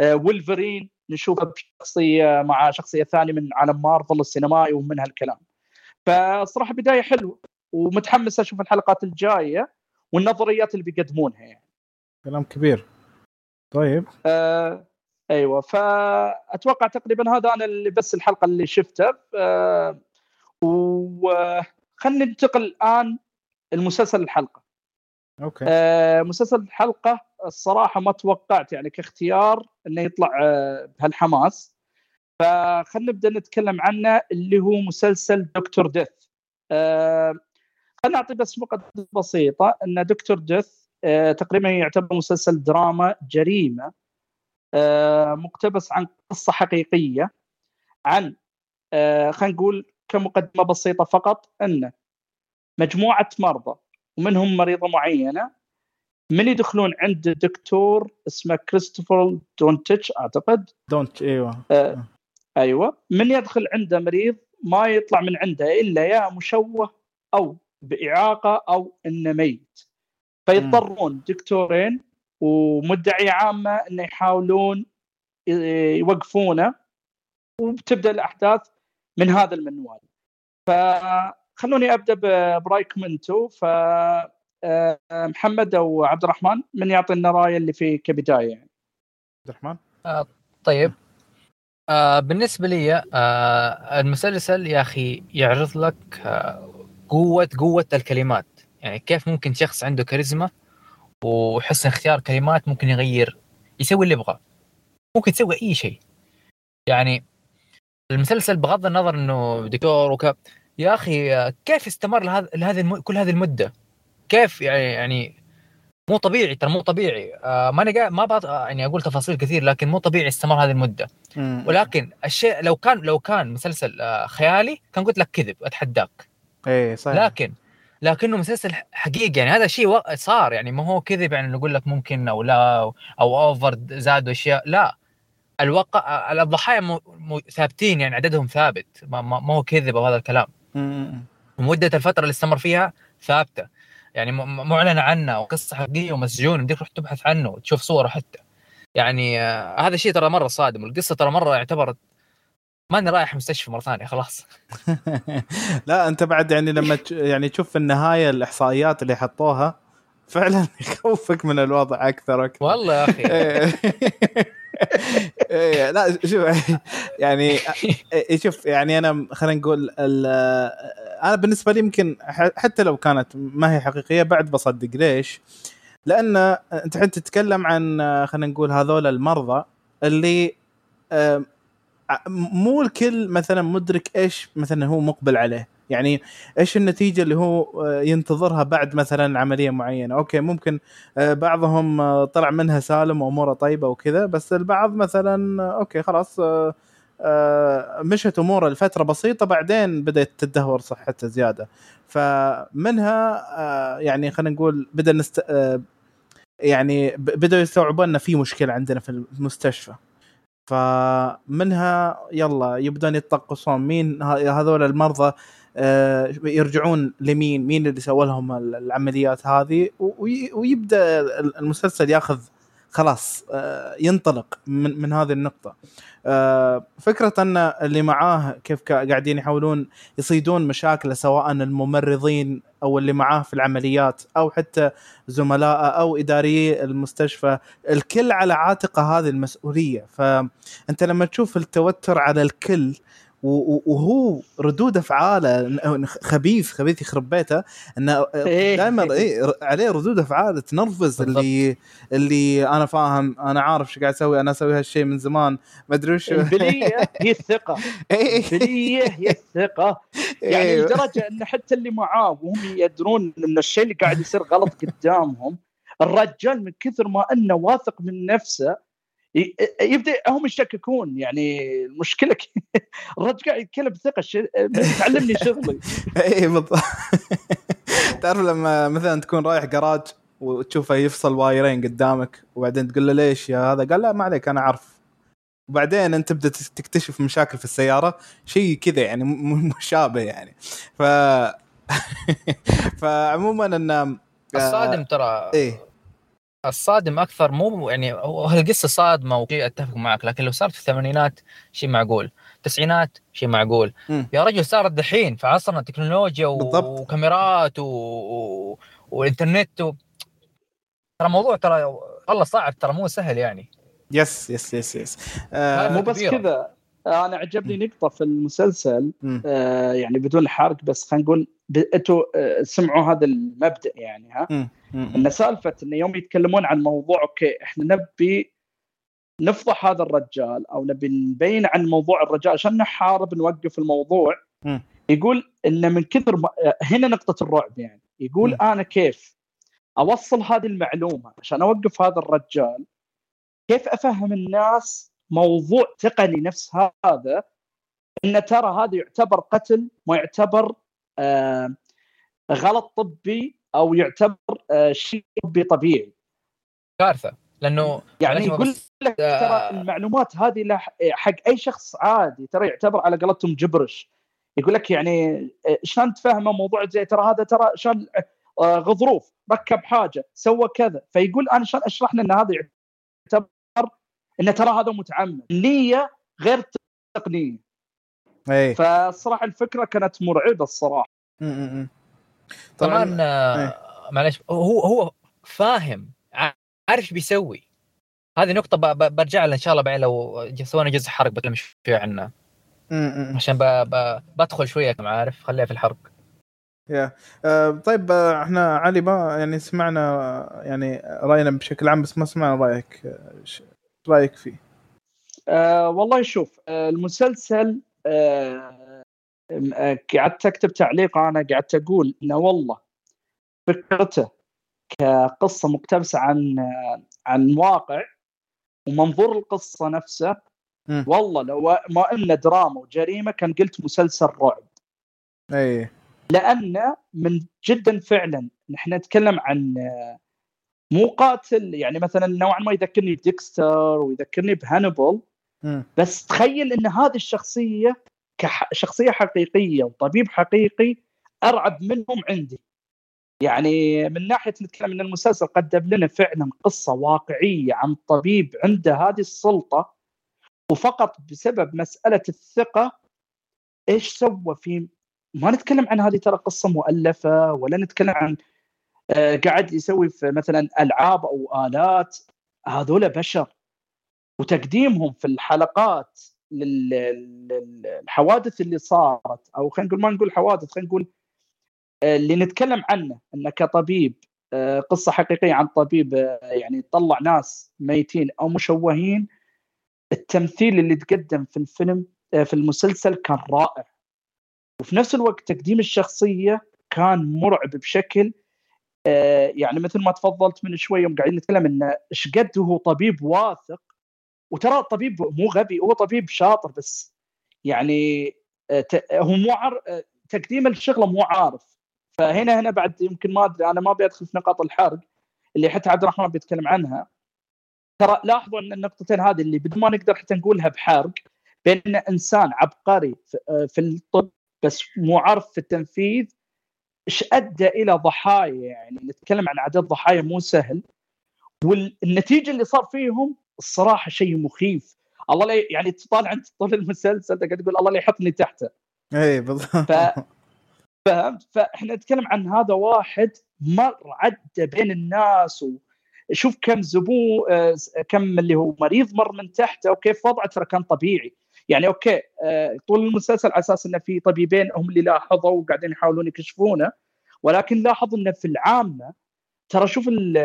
ولفرين آه، نشوفه بشخصيه مع شخصية ثانية من عالم مارفل السينمائي ومن هالكلام. فصراحة بداية حلوة ومتحمس أشوف الحلقات الجاية والنظريات اللي بيقدمونها يعني. كلام كبير. طيب. آه أيوه فأتوقع تقريبا هذا أنا اللي بس الحلقة اللي شفتها. آه وخلينا ننتقل الآن المسلسل الحلقة. أوكي. آه مسلسل الحلقة الصراحة ما توقعت يعني كاختيار إنه يطلع آه بهالحماس. فخلينا نبدأ نتكلم عنه اللي هو مسلسل دكتور ديث. آه خلينا نعطي بس مقدمه بسيطة إن دكتور ديث آه تقريبا يعتبر مسلسل دراما جريمة آه مقتبس عن قصة حقيقية عن آه خلينا نقول كمقدمة بسيطة فقط أن مجموعة مرضى ومنهم مريضة معينة من يدخلون عند دكتور اسمه كريستوفر دونتش أعتقد. دونتش إيوه. آه أيوه. من يدخل عنده مريض ما يطلع من عنده إلا يا مشوه أو بإعاقة أو إنه ميت. فيضطرون دكتورين ومدعية عامة إنه يحاولون يوقفونه. وبتبدأ الأحداث من هذا المنوال. فخلوني أبدأ برايكم أنتم ف محمد أو عبد الرحمن من يعطي لنا رايه اللي في كبداية يعني؟ عبد الرحمن؟ طيب. آه بالنسبة لي آه المسلسل يا أخي يعرض لك آه قوة قوة الكلمات. يعني كيف ممكن شخص عنده كاريزما وحسن اختيار كلمات ممكن يغير يسوي اللي يبغاه. ممكن يسوي أي شيء. يعني المسلسل بغض النظر إنه دكتور وك يا أخي كيف استمر لهذا لهذه الم... كل هذه المدة؟ كيف يعني يعني مو طبيعي ترى مو طبيعي. آه ماني قاعد ما بط... يعني أقول تفاصيل كثير لكن مو طبيعي استمر هذه المدة. مم. ولكن الشيء لو كان لو كان مسلسل آه خيالي كان قلت لك كذب أتحداك. إيه صحيح. لكن لكنه مسلسل حقيقي يعني هذا شيء صار يعني ما هو كذب يعني نقول لك ممكن أو لا أو اوفر زادوا أشياء. لا. الواقع الضحايا مو- مو- ثابتين يعني عددهم ثابت ما, ما ما هو كذب أو هذا الكلام. ومده الفترة اللي استمر فيها ثابتة. يعني م- معلن عنه وقصة حقيقية ومسجون يمديك تروح تبحث عنه وتشوف صوره حتى. يعني آه هذا الشيء ترى مرة صادم. والقصة ترى مرة يعتبر ماني رايح مستشفى مرة ثانية خلاص. لا أنت بعد يعني لما تش- يعني تشوف في النهاية الإحصائيات اللي حطوها فعلا يخوفك من الوضع أكثر وأكثر. والله يا أخي. إيه. إيه، لا شوف يعني إيه، شوف يعني أنا خلينا نقول أنا بالنسبة لي يمكن حتى لو كانت ما هي حقيقية بعد بصدق ليش؟ لأن أنت الحين تتكلم عن خلينا نقول هذول المرضى اللي مو الكل مثلا مدرك إيش مثلا هو مقبل عليه يعني إيش النتيجة اللي هو آه، ينتظرها بعد مثلا عملية معينة؟ أوكي ممكن آه، بعضهم آه، طلع منها سالم وأموره طيبة وكذا بس البعض مثلا أوكي خلاص مشت أموره لفترة بسيطة بعدين بدأت تدهور صحته زيادة. فمنها يعني خلينا نقول بدأ نست يعني ب- بدأوا يستوعبون ان في مشكلة عندنا في المستشفى. فمنها يلا يبدون يتطقصون. مين هذول المرضى يرجعون لمين؟ مين اللي سوى لهم ال- العمليات هذه؟ وي- ويبدأ ال- المسلسل ياخذ خلاص آه، ينطلق من من هذه النقطة. آه، فكرة أن اللي معاه كيف قاعدين يحاولون يصيدون مشاكله سواء الممرضين أو اللي معاه في العمليات أو حتى زملائه أو إداري المستشفى الكل على عاتقه هذه المسؤولية. فأنت لما تشوف التوتر على الكل وهو ردود أفعاله خبيث خبيث يخرب بيته إنه إيه. دائما إيه عليه ردود افعال تنرفز. اللي اللي أنا فاهم أنا عارف إيش قاعد أسوي أنا أسوي هالشيء من زمان ما أدري وش البلية هي الثقة إيه. البلية هي الثقة يعني إيه. لدرجة إن حتى اللي معاه وهم يدرون إن الشيء اللي قاعد يصير غلط قدامهم الرجال من كثر ما إنه واثق من نفسه يبدأ هم يشككون. يعني المشكلة الرجل قاعد يتكلم بثقه ش- تعلمني شغلي. إي بالضبط تعرف لما مثلا تكون رايح جراج وتشوفه يفصل وايرين قدامك وبعدين تقول له ليش يا هذا؟ قال لا ما عليك أنا عارف وبعدين أنت تبدأ تكتشف مشاكل في السيارة شيء كذا يعني مشابه يعني. ف فعموما إن الصادم ترى إيه الصادم أكثر مو يعني هو القصة صادمة وكي أتفق معك لكن لو صارت في الثمانينات شيء معقول التسعينات شيء معقول مم. يا رجل صارت دحين في عصرنا تكنولوجيا و... بالضبط. وكاميرات و... و... والإنترنت و... ترى موضوع ترى والله صعب ترى مو سهل يعني yes yes yes yes آه مو بس. كذا أنا عجبني نقطة في المسلسل. آه، يعني بدون حرق بس خلينا نقول أنتوا آه، سمعوا هذا المبدأ يعني ها. إن سالفة إن يوم يتكلمون عن موضوع أوكي إحنا نبي نفضح هذا الرجال أو نبي نبين عن موضوع الرجال عشان نحارب نوقف الموضوع مم. يقول إن من كثر ما هنا نقطة الرعب يعني يقول مم. أنا كيف أوصل هذه المعلومة عشان أوقف هذا الرجال كيف أفهم الناس موضوع تقني نفس هذا إن ترى هذا يعتبر قتل ما يعتبر آه غلط طبي أو يعتبر آه شيء طبي طبيعي. كارثة. لأنه يعني يقول لك آه. ترى المعلومات هذه لح- حق أي شخص عادي ترى يعتبر على قولتهم جبرش. يقول لك يعني آه، شلون تفهمه موضوع زي ترى هذا ترى شلون آه، غضروف ركب حاجة سوى كذا. فيقول أنا شلون أشرح له إن هذا يعتبر إن ترى هذا متعمد. النيه غير التقنيه إيه فالصراحة الفكرة كانت مرعبة الصراحة. مم. كمان إيه. آه، معلش هو هو فاهم عارف إيش بيسوي هذه نقطة برجع لها إن شاء الله بعدين لو سوينا جزء حرق بتكلم شوية عنه. عشان ب... ب... بدخل شوية كم عارف خليها في الحرق يا آه طيب آه، إحنا علي ما يعني سمعنا آه، يعني رأينا بشكل عام بس ما سمعنا رأيك آه، ش- رأيك فيه آه والله شوف آه المسلسل آه آه، قعدت أكتب تعليق أنا قعدت أقول إنه والله فكرته كقصة مقتبسة عن آه عن واقع ومنظور القصة نفسه. والله لو ما انه دراما وجريمة كان قلت مسلسل رعب أي لأن من جدا فعلا نحن نتكلم عن آه، مو قاتل يعني مثلا نوعا ما يذكرني بديكستر ويذكرني بهانيبال بس تخيل إن هذه الشخصية كشخصيه حقيقية وطبيب حقيقي أرعب منهم عندي. يعني من ناحية نتكلم إن المسلسل قدم لنا فعلا قصة واقعية عن طبيب عنده هذه السلطة وفقط بسبب مسألة الثقة إيش سوى في ما نتكلم عن هذه ترى قصة مؤلفة ولا نتكلم عن آه، قاعد يسوي في مثلا ألعاب أو آلات هذول بشر. وتقديمهم في الحلقات لل- للحوادث اللي صارت أو خلينا نقول ما نقول حوادث خلينا نقول آه، اللي نتكلم عنه إنه كطبيب آه، قصة حقيقية عن طبيب آه، يعني طلع ناس ميتين أو مشوهين. التمثيل اللي تقدم في الفيلم في المسلسل كان رائع. وفي نفس الوقت تقديم الشخصية كان مرعب بشكل يعني مثل ما تفضلت من شوي يوم قاعدين نتكلم إنه إيش قد هو طبيب واثق وترى الطبيب مو غبي هو طبيب شاطر بس. يعني آه، ت- هو مو عار... آه، تقديم الشغلة مو عارف. فهنا هنا بعد يمكن ما أدري أنا ما بدخل في نقاط الحرق اللي حتى عبد الرحمن بيتكلم عنها. ترى لاحظوا أن النقطتين هذه اللي بدون ما نقدر حتى نقولها بحرق بين إنسان عبقري آه، في الطب بس مو عارف في التنفيذ إيش أدى إلى ضحايا؟ يعني نتكلم عن عدد ضحايا مو سهل. والنتيجة اللي صار فيهم الصراحة شيء مخيف. الله لا يعني تطالع انت طول المسلسل تقعد تقول الله لا يحطني تحته. إي بالضبط. ف- فهمت؟ فإحنا نتكلم عن هذا واحد مر عدى بين الناس وشوف كم زبون آه، كم اللي هو مريض مر من تحته وكيف وضعه ترى كان طبيعي. يعني أوكي آه، طول المسلسل على أساس إنه في طبيبين هم اللي لاحظوا وقاعدين يحاولون يكشفونه ولكن لاحظ إنه في العامة ترى شوف ال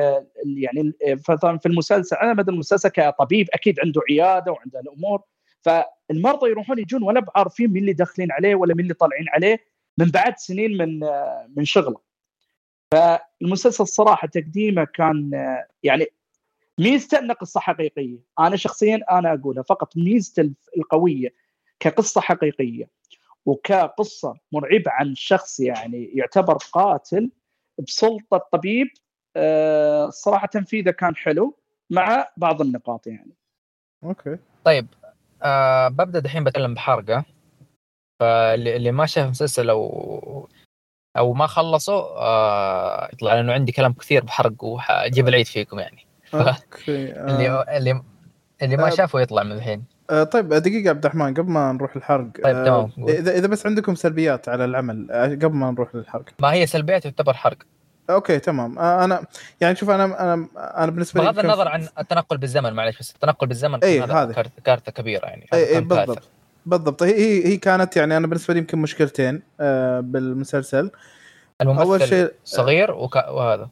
ال- يعني مثلا في المسلسل أنا مثلا المسلسل كطبيب أكيد عنده عيادة وعنده الأمور فالمرضى يروحون يجون ولا بعارفين مين اللي داخلين عليه ولا مين اللي طالعين عليه من بعد سنين من من شغله. فالمسلسل الصراحة تقديمه كان يعني ميزته انه قصة حقيقية. أنا شخصيا أنا أقولها فقط ميزته القوية كقصة حقيقية وكقصة مرعبة عن شخص يعني يعتبر قاتل بسلطة طبيب الصراحه تنفيذه كان حلو مع بعض النقاط يعني أوكي طيب آه ببدأ دحين بتكلم بحرقة فاللي اللي ما شاف المسلسل أو أو ما خلصوا آه يطلع انه عندي كلام كثير بحرق وحجيب العيد فيكم يعني أوكي آه. اللي اللي اللي ما آه. شافه يطلع من الحين آه طيب دقيقة عبد الرحمن قبل ما نروح الحرق طيب، آه تمام، قول. اذا إذا بس عندكم سلبيات على العمل آه قبل ما نروح للحرق ما هي سلبيات تعتبر حرق أوكي تمام. آه أنا يعني شوف أنا أنا أنا بالنسبة لي بغض النظر عن التنقل بالزمن معلش بس التنقل بالزمن إيه، هذا. كارثه كبيرة يعني اي اي كان كارثة. بالضبط. بالضبط. هي هي هي كانت يعني أنا بالنسبة لي يمكن مشكلتين آه بالمسلسل. الممثل أول شيء صغير وك... وهذا.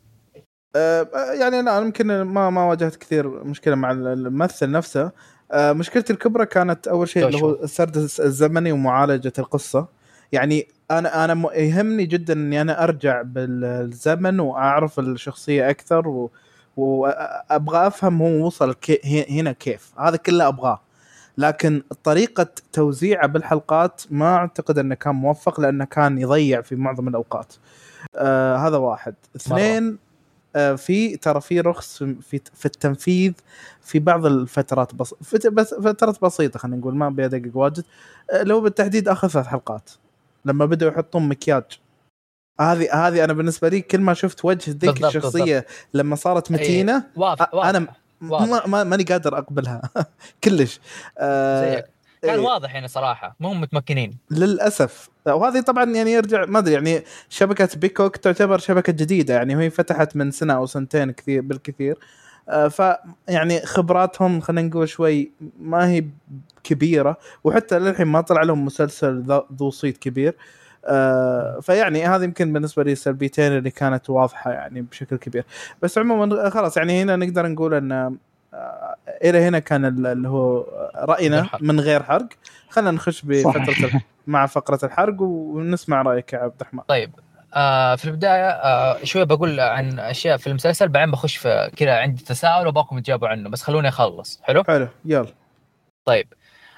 آه يعني أنا يمكن ما ما واجهت كثير مشكلة مع الممثل نفسه. آه مشكلتي الكبرى كانت أول شيء اللي هو السرد الزمني ومعالجة القصة. يعني أنا أنا يهمني جدا إني أنا أرجع بالزمن وأعرف الشخصية أكثر و وأبغى أفهم هو وصل كي هنا كيف. هذا كله أبغاه. لكن طريقة توزيعه بالحلقات ما أعتقد إنه كان موفق لأنه كان يضيع في معظم الأوقات. آه هذا واحد. اثنين آه في ترى في رخص في في التنفيذ في بعض الفترات بس فت- بس فترات بسيطة خلينا نقول ما ابي ادقق واجد. آه لو بالتحديد آخر ثلاث حلقات. لما بدأوا يحطون مكياج. هذه هذه أنا بالنسبة لي كل ما شفت وجه ذيك بالضبط، الشخصية لما صارت متينة واضح واضح أنا واضح. ما ما- ماني قادر أقبلها. كلش. آه زيك كان إيه. واضح يعني صراحة مو هم متمكنين. للأسف. وهذه طبعا يعني يرجع ما أدري يعني شبكة بيكوك تعتبر شبكة جديدة يعني وهي فتحت من سنة أو سنتين كثير بالكثير. آه، ف يعني خبراتهم خلينا نقول شوي ما هي كبيرة وحتى للحين ما طلع لهم مسلسل ذو صيت كبير. آه، فيعني هذه يمكن بالنسبة لي السلبيتين اللي كانت واضحة يعني بشكل كبير. بس عموما خلاص يعني هنا نقدر نقول إن آه، إلى هنا كان ال- اللي هو رأينا. من غير حرق. خلينا نخش بفترة مع فقرة الحرق ونسمع رأيك يا عبد الرحمن. طيب آه في البداية آه شوي بقول عن أشياء في المسلسل بعدين بخش في كذا عندي تساؤل وباكم تجاوبوا عنه بس خلوني أخلص. حلو؟ حلو يلا. طيب.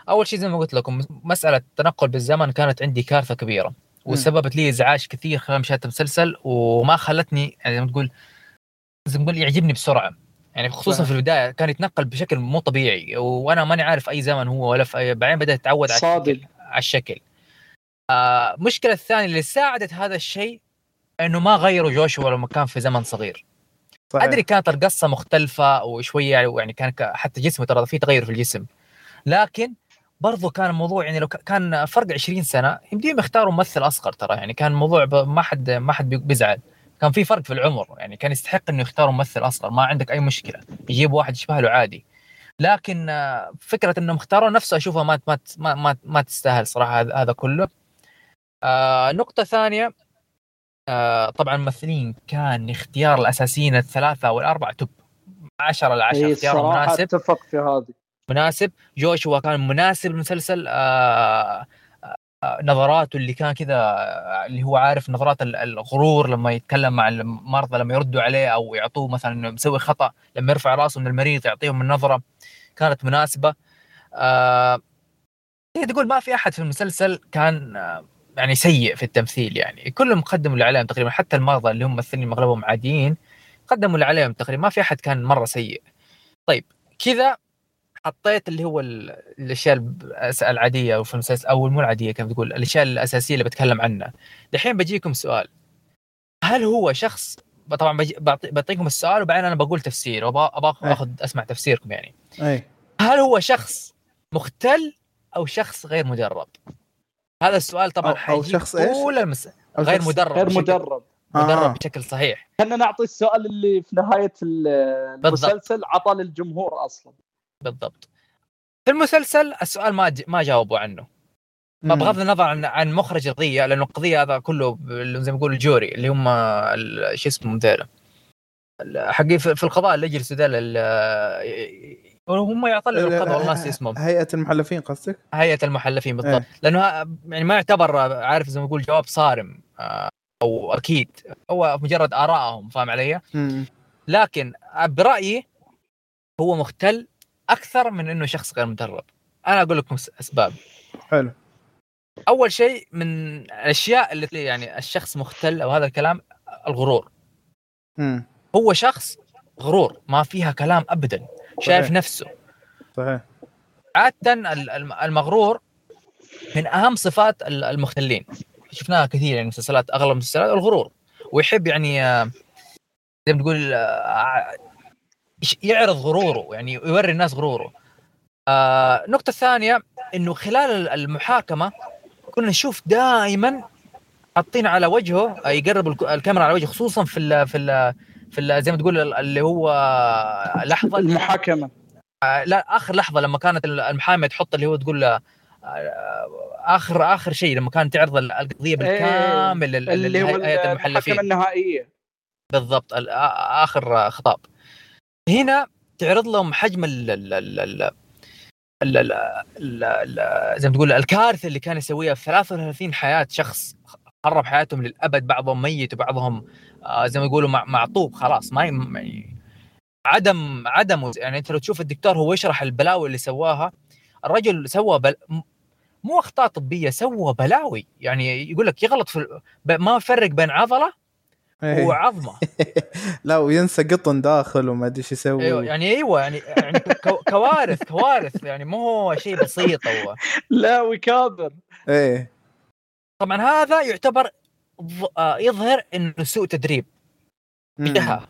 أول شيء زي ما قلت لكم مسألة التنقل بالزمن كانت عندي كارثة كبيرة وسببت لي إزعاج كثير خلال مشاهدة المسلسل وما خلتني يعني زي ما تقول زي ما تقول يعجبني بسرعة. يعني خصوصا. في البداية كان يتنقل بشكل مو طبيعي وأنا ماني عارف أي زمن هو ولا في أي بعدين بدأت أتعود على. الشكل على الشكل. آه مشكلة الثانية اللي ساعدت هذا الشيء إنه ما غيروا جوشوا لما كان في زمن صغير. صحيح. أدري كانت القصة مختلفة وشوية يعني يعني كان حتى جسمه ترى في تغير في الجسم. لكن برضو كان الموضوع يعني لو كان فرق 20 سنة يمديهم يختاروا ممثل أصغر ترى يعني كان الموضوع ما حد ما حد بي- بيزعل. كان في فرق في العمر يعني كان يستحق إنه يختاروا ممثل أصغر ما عندك أي مشكلة يجيب واحد يشبه له عادي. لكن آه، فكرة إنهم اختاروا نفسه أشوفها ما ما ما ما, ما تستاهل صراحة هذا- هذا كله. آه نقطة ثانية آه طبعا الممثلين كان اختيار الأساسيين الثلاثة أو الأربعة توب 10 على 10 اي اختيار مناسب. اتفق في هذه. مناسب. جوشوا كان مناسب للمسلسل آه آه نظراته اللي كان كذا اللي هو عارف نظرات ال- الغرور لما يتكلم مع المرضى لما يردوا عليه أو يعطوه مثلا إنه مسوي خطأ لما يرفع رأسه من المريض يعطيهم النظره كانت مناسبة. آه تقدر تقول ما في أحد في المسلسل كان آه يعني سيء في التمثيل يعني. كلهم قدموا اللي عليهم تقريبا حتى المرضى اللي هم ممثلين اغلبهم عاديين قدموا اللي عليهم تقريبا ما في أحد كان مرة سيء. طيب كذا حطيت اللي هو ال- الأشياء العادية أو في المسلسل أو مو العادية كيف تقول الأشياء الأساسية اللي بتكلم عنها. دحين بجيكم سؤال. هل هو شخص طبعا بعطيكم السؤال وبعدين أنا بقول تفسير وابغى أبغى إيه. أخذ أسمع تفسيركم يعني. اي هل هو شخص مختل أو شخص غير مدرب؟ هذا السؤال طبعا؟ طول المس... أو غير شخص مدرب غير بشكل- مدرب مدرب آه. بشكل صحيح خلينا نعطي السؤال اللي في نهاية. المسلسل عطى للجمهور أصلا بالضبط في المسلسل السؤال ما ج... ما جاوبوا عنه مم. بغض النظر عن عن مخرج القضية لأنه القضية هذا كله زي ما يقول الجوري اللي هم ال- شو اسمه ذيلا حقين في في القضاء اللي يجلسوا ذيلا هم يعطلوا القضاء والله ناسي اسمهم. هيئة المحلفين قصدك؟ هيئة المحلفين بالضبط. إيه. لأنه يعني ما يعتبر عارف زي ما يقول جواب صارم آه، أو أكيد. هو مجرد ارائهم فاهم علي؟ لكن برأيي هو مختل أكثر من إنه شخص غير مدرب. أنا أقول لكم أسباب. حلو. أول شيء من الأشياء اللي يعني الشخص مختل أو هذا الكلام الغرور. مم. هو شخص غرور ما فيها كلام ابدا. شايف. نفسه. صحيح. عادة ال- الم- المغرور من أهم صفات ال- المختلين. شفناها كثير يعني مسلسلات أغلب المسلسلات الغرور. ويحب يعني آه، زي ما تقول آه، يعرض غروره يعني يوري الناس غروره. آه، النقطة الثانية إنه خلال ال- المحاكمة كنا نشوف دائما حاطين على وجهه يقرب الك- الكاميرا على وجهه خصوصا في ال في ال في زي ما تقول اللي هو لحظة. المحاكمة. آه، لا آخر لحظة لما كانت المحاميه تحط اللي هو تقول آه، آخر آخر شيء لما كانت تعرض القضية إيه، بالكامل إيه اللي هو المحلفين. النهائية. بالضبط آخر خطاب. هنا تعرض لهم حجم ال ال ال ال ال زي ما تقول الكارثة اللي كان يسويها في 33 حياة شخص خرب حياتهم للأبد بعضهم ميت وبعضهم زي ما يقولوا مع- معطوب خلاص ما ي- ما ي- عدم عدم يعني انت لو تشوف الدكتور هو يشرح البلاوي اللي سواها الرجل سوى بل... مو أخطاء طبية سوى بلاوي. يعني يقول لك يغلط في ما يفرق بين عضلة إيه. وعظمة. لا وينسى قطن داخل وما أدري إيش يسوي. أيوه يعني أيوه يعني يعني كو- كوارث كوارث. يعني مو هو شيء بسيط هو. لا ويكابر. إيه. طبعا هذا يعتبر آه، يظهر إنه سوء تدريب. جهه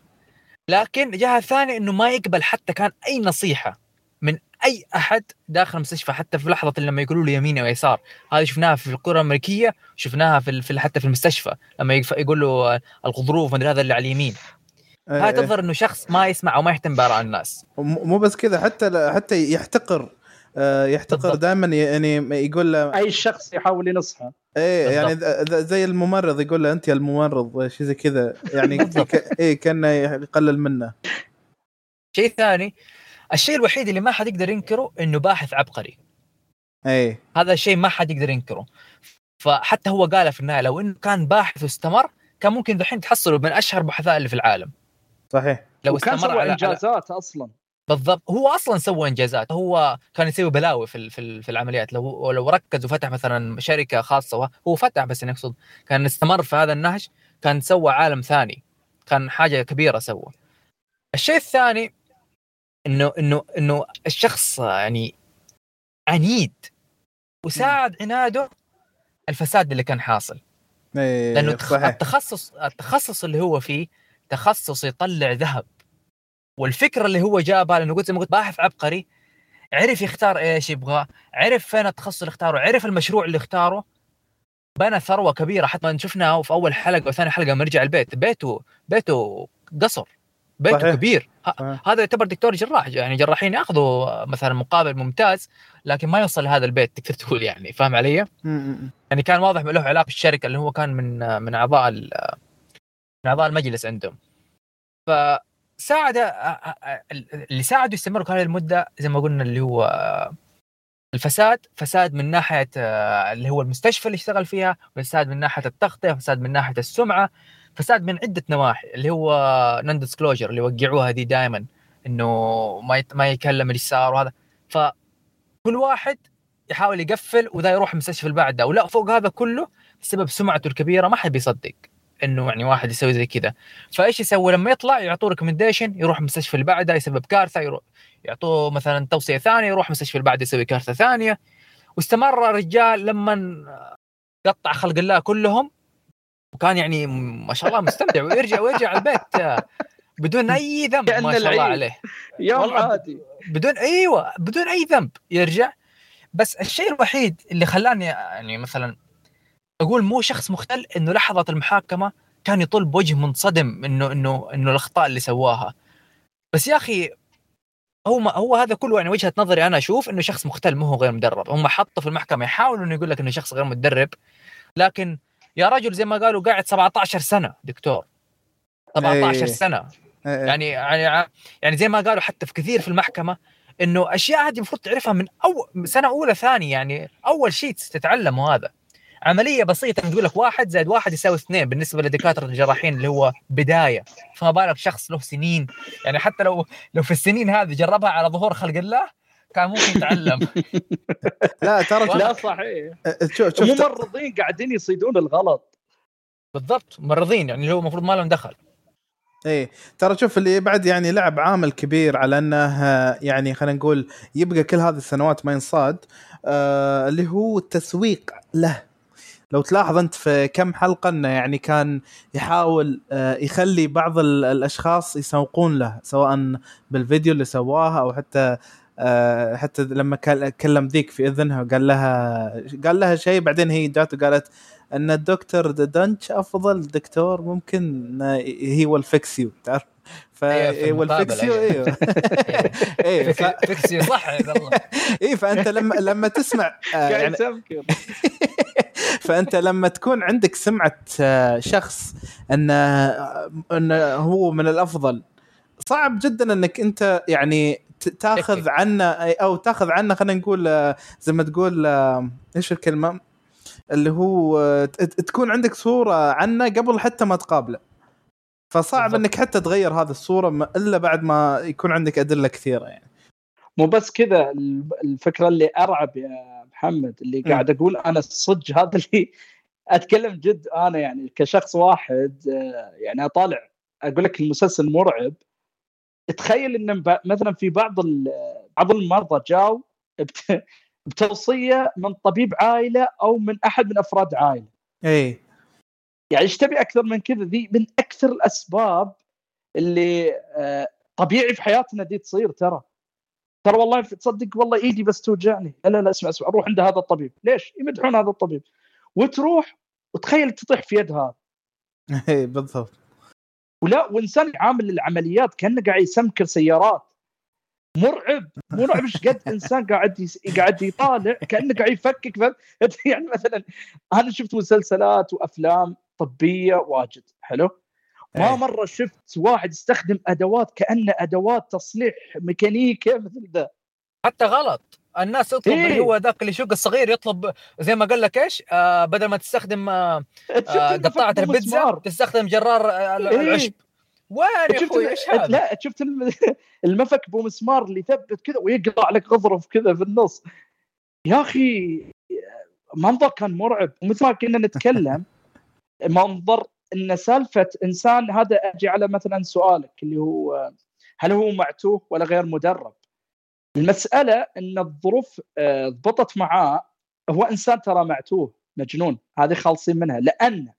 لكن جهة ثانية إنه ما يقبل حتى كان أي نصيحة من أي أحد داخل المستشفى حتى في لحظة لما يقولوا له يمين أو يسار هذه شفناها في القرى الأمريكية شفناها في, في حتى في المستشفى لما يقول له آه، الغضروف مدري هذا اللي على اليمين هاي إيه. تظهر إنه شخص ما يسمع أو ما يهتم بآراء الناس مو بس كذا حتى حتى يحتقر آه، يحتقر بالضبط. دائما يعني يقول له أي شخص يحاول ينصحه. إيه يعني زي الممرض يقول له أنت يا الممرض. شيء زي كذا. يعني إيه كأنه يقلل منه. شيء ثاني الشيء الوحيد اللي ما حد يقدر ينكره إنه باحث عبقري. إيه. هذا الشيء ما حد يقدر ينكره. فحتى هو قال في النهاية لو إنه كان باحث واستمر كان ممكن دحين تحصله من أشهر البحثاء اللي في العالم. صحيح. لو استمر على إنجازات أصلا. بالضبط. هو أصلا سوى إنجازات. هو كان يسوي بلاوي في في, في العمليات. لو لو ركز وفتح مثلا شركة خاصة هو فتح بس أنا اقصد كان استمر في هذا النهج كان سوى عالم ثاني. كان حاجة كبيرة سوى. الشيء الثاني إنه إنه إنه الشخص يعني عنيد وساعد عناده الفساد اللي كان حاصل. إيه لأنه صحيح. التخصص التخصص اللي هو فيه تخصص يطلع ذهب. والفكرة اللي هو جابها لأنه قلت زي ما قلت باحث عبقري عرف يختار إيش يبغى عرف فين التخصص اللي اختاره عرف المشروع اللي اختاره بنى ثروة كبيرة حتى ما شفناه في أول حلقة وثاني حلقة لما رجع البيت بيته بيته قصر بيته صحيح. كبير صحيح. هذا يعتبر دكتور جراح يعني جراحين يأخذوا مثلا مقابل ممتاز لكن ما يوصل لهذا البيت تقدر تقول يعني فاهم علي؟ م- يعني كان واضح له علاقة بالشركة اللي هو كان من من أعضاء من أعضاء المجلس عندهم فساعد اللي ساعده يستمر هذه المدة زي ما قلنا اللي هو الفساد فساد من ناحية اللي هو المستشفى اللي اشتغل فيها فساد من ناحية التغطية فساد من ناحية السمعة فساد من عدة نواحي اللي هو نون ديسكلوجر اللي وقعوها دي دائما إنه ما ما يكلم اللي صار وهذا فكل واحد يحاول يقفل وذا يروح المستشفى اللي بعده. ولا فوق هذا كله بسبب سمعته الكبيرة ما حد بيصدق. إنه يعني واحد يسوي زي كذا. فإيش يسوي؟ لما يطلع يعطوه ريكومنديشن يروح المستشفى اللي بعده يسبب كارثة يروح يعطوه مثلا توصية ثانية يروح المستشفى اللي بعده يسوي كارثة ثانية. واستمر الرجال لما قطع خلق الله كلهم وكان يعني ما شاء الله مستمتع ويرجع ويرجع البيت بدون أي ذنب ما شاء الله. عليه. يوم عادي. بدون أيوه بدون أي ذنب يرجع. بس الشيء الوحيد اللي خلاني يعني مثلا أقول مو شخص مختل إنه لحظة المحاكمة كان يطل بوجه منصدم إنه إنه إنه الأخطاء اللي سواها. بس يا أخي هو ما هو هذا كله يعني وجهة نظري أنا أشوف إنه شخص مختل مو هو غير مدرب. هم حطوا في المحكمة يحاولوا إنه يقول لك إنه شخص غير متدرب لكن يا رجل زي ما قالوا قاعد 17 سنة دكتور. 17 إيه. سنة. إيه. يعني يعني يعني زي ما قالوا حتى في كثير في المحكمة إنه أشياء هذه المفروض تعرفها من اول سنة أولى ثاني يعني أول شيء تتعلمه هذا. عملية بسيطة تقول لك واحد زائد واحد يساوي اثنين بالنسبة لدكاتره الجراحين اللي هو بداية. فما بالك شخص له سنين يعني حتى لو لو في السنين هذه جربها على ظهور خلق الله كان ممكن يتعلم. لا ترى شوف لا صحيح شوف شوف الممرضين قاعدين يصيدون الغلط. بالضبط ممرضين يعني اللي هو المفروض ما لهم دخل. إيه ترى شوف اللي بعد يعني لعب عامل كبير على إنه آه، يعني خلينا نقول يبقى كل هذه السنوات ما ينصاد آه اللي هو التسويق له. لو تلاحظ أنت في كم حلقة إنه يعني كان يحاول آه يخلي بعض ال- الأشخاص يسوقون له سواء بالفيديو اللي سواه أو حتى آه حتى لما كل- كلم ذيك في إذنها وقال لها قال لها شيء بعدين هي جات وقالت إن الدكتور دنش أفضل دكتور ممكن هي will fix you تعرف؟ ف أيوة، المقابلة، you أيوه. ف... فك- فكسي صح والله إيه فأنت لما لما تسمع آه قاعد يعني فأنت لما تكون عندك سمعة آه، شخص انه انه هو من الأفضل صعب جدا أنك أنت يعني تأخذ. عنه أو تأخذ عنه خلينا نقول آه، زي ما تقول آه، إيش الكلمة؟ اللي هو آه، ت- تكون عندك صورة عنه قبل حتى ما تقابله. فصعب بالضبط. إنك حتى تغير هذه الصورة إلا بعد ما يكون عندك أدلة كثيرة يعني. مو بس كذا الفكرة اللي أرعب يا محمد اللي قاعد أقول أنا الصج هذا اللي أتكلم جد أنا يعني كشخص واحد آه، يعني أطالع أقول لك المسلسل مرعب. تخيل إن مثلا في بعض بعض المرضى جاوا بت- بتوصية من طبيب عائلة أو من أحد من أفراد عائلة. اي يعني إيش تبي أكثر من كذا؟ ذي من أكثر الأسباب اللي آه، طبيعي في حياتنا دي تصير ترى. ترى والله تصدق والله ايدي بس توجعني. لا لا اسمع اسمع أروح عند هذا الطبيب. ليش؟ يمدحون هذا الطبيب. وتروح وتخيل تطيح في يد هذا اي بالضبط. ولا وإنسان يعامل العمليات كأنه قاعد يسمكر سيارات. مرعب مرعب. إيش قد إنسان قاعد يس... قاعد يطالع كأنه قاعد يفكك. ف... يعني مثلا أنا شفت مسلسلات وأفلام طبية واجد حلو ما إيه. مرة شفت واحد يستخدم أدوات كانه أدوات تصليح ميكانيكا مثل ذا حتى غلط الناس تطلب إيه. اللي هو ذاك اللي شوق الصغير يطلب زي ما قال لك إيش آه بدل ما تستخدم آه آه قطعة البيتزا؟ تستخدم جرار آه إيه. العشب وين يا شفت أخوي إيش هذا؟ لا شفت الم- المفك بمسمار اللي يثبت كذا ويقطع لك غضرف كذا في النص يا أخي منظر كان مرعب ومثل ما كنا نتكلم منظر إن سالفة إنسان هذا أجي على مثلا سؤالك اللي هو هل هو معتوه ولا غير مدرب؟ المسألة إن الظروف آه، ضبطت معاه هو إنسان ترى معتوه مجنون هذه خالصين منها لأن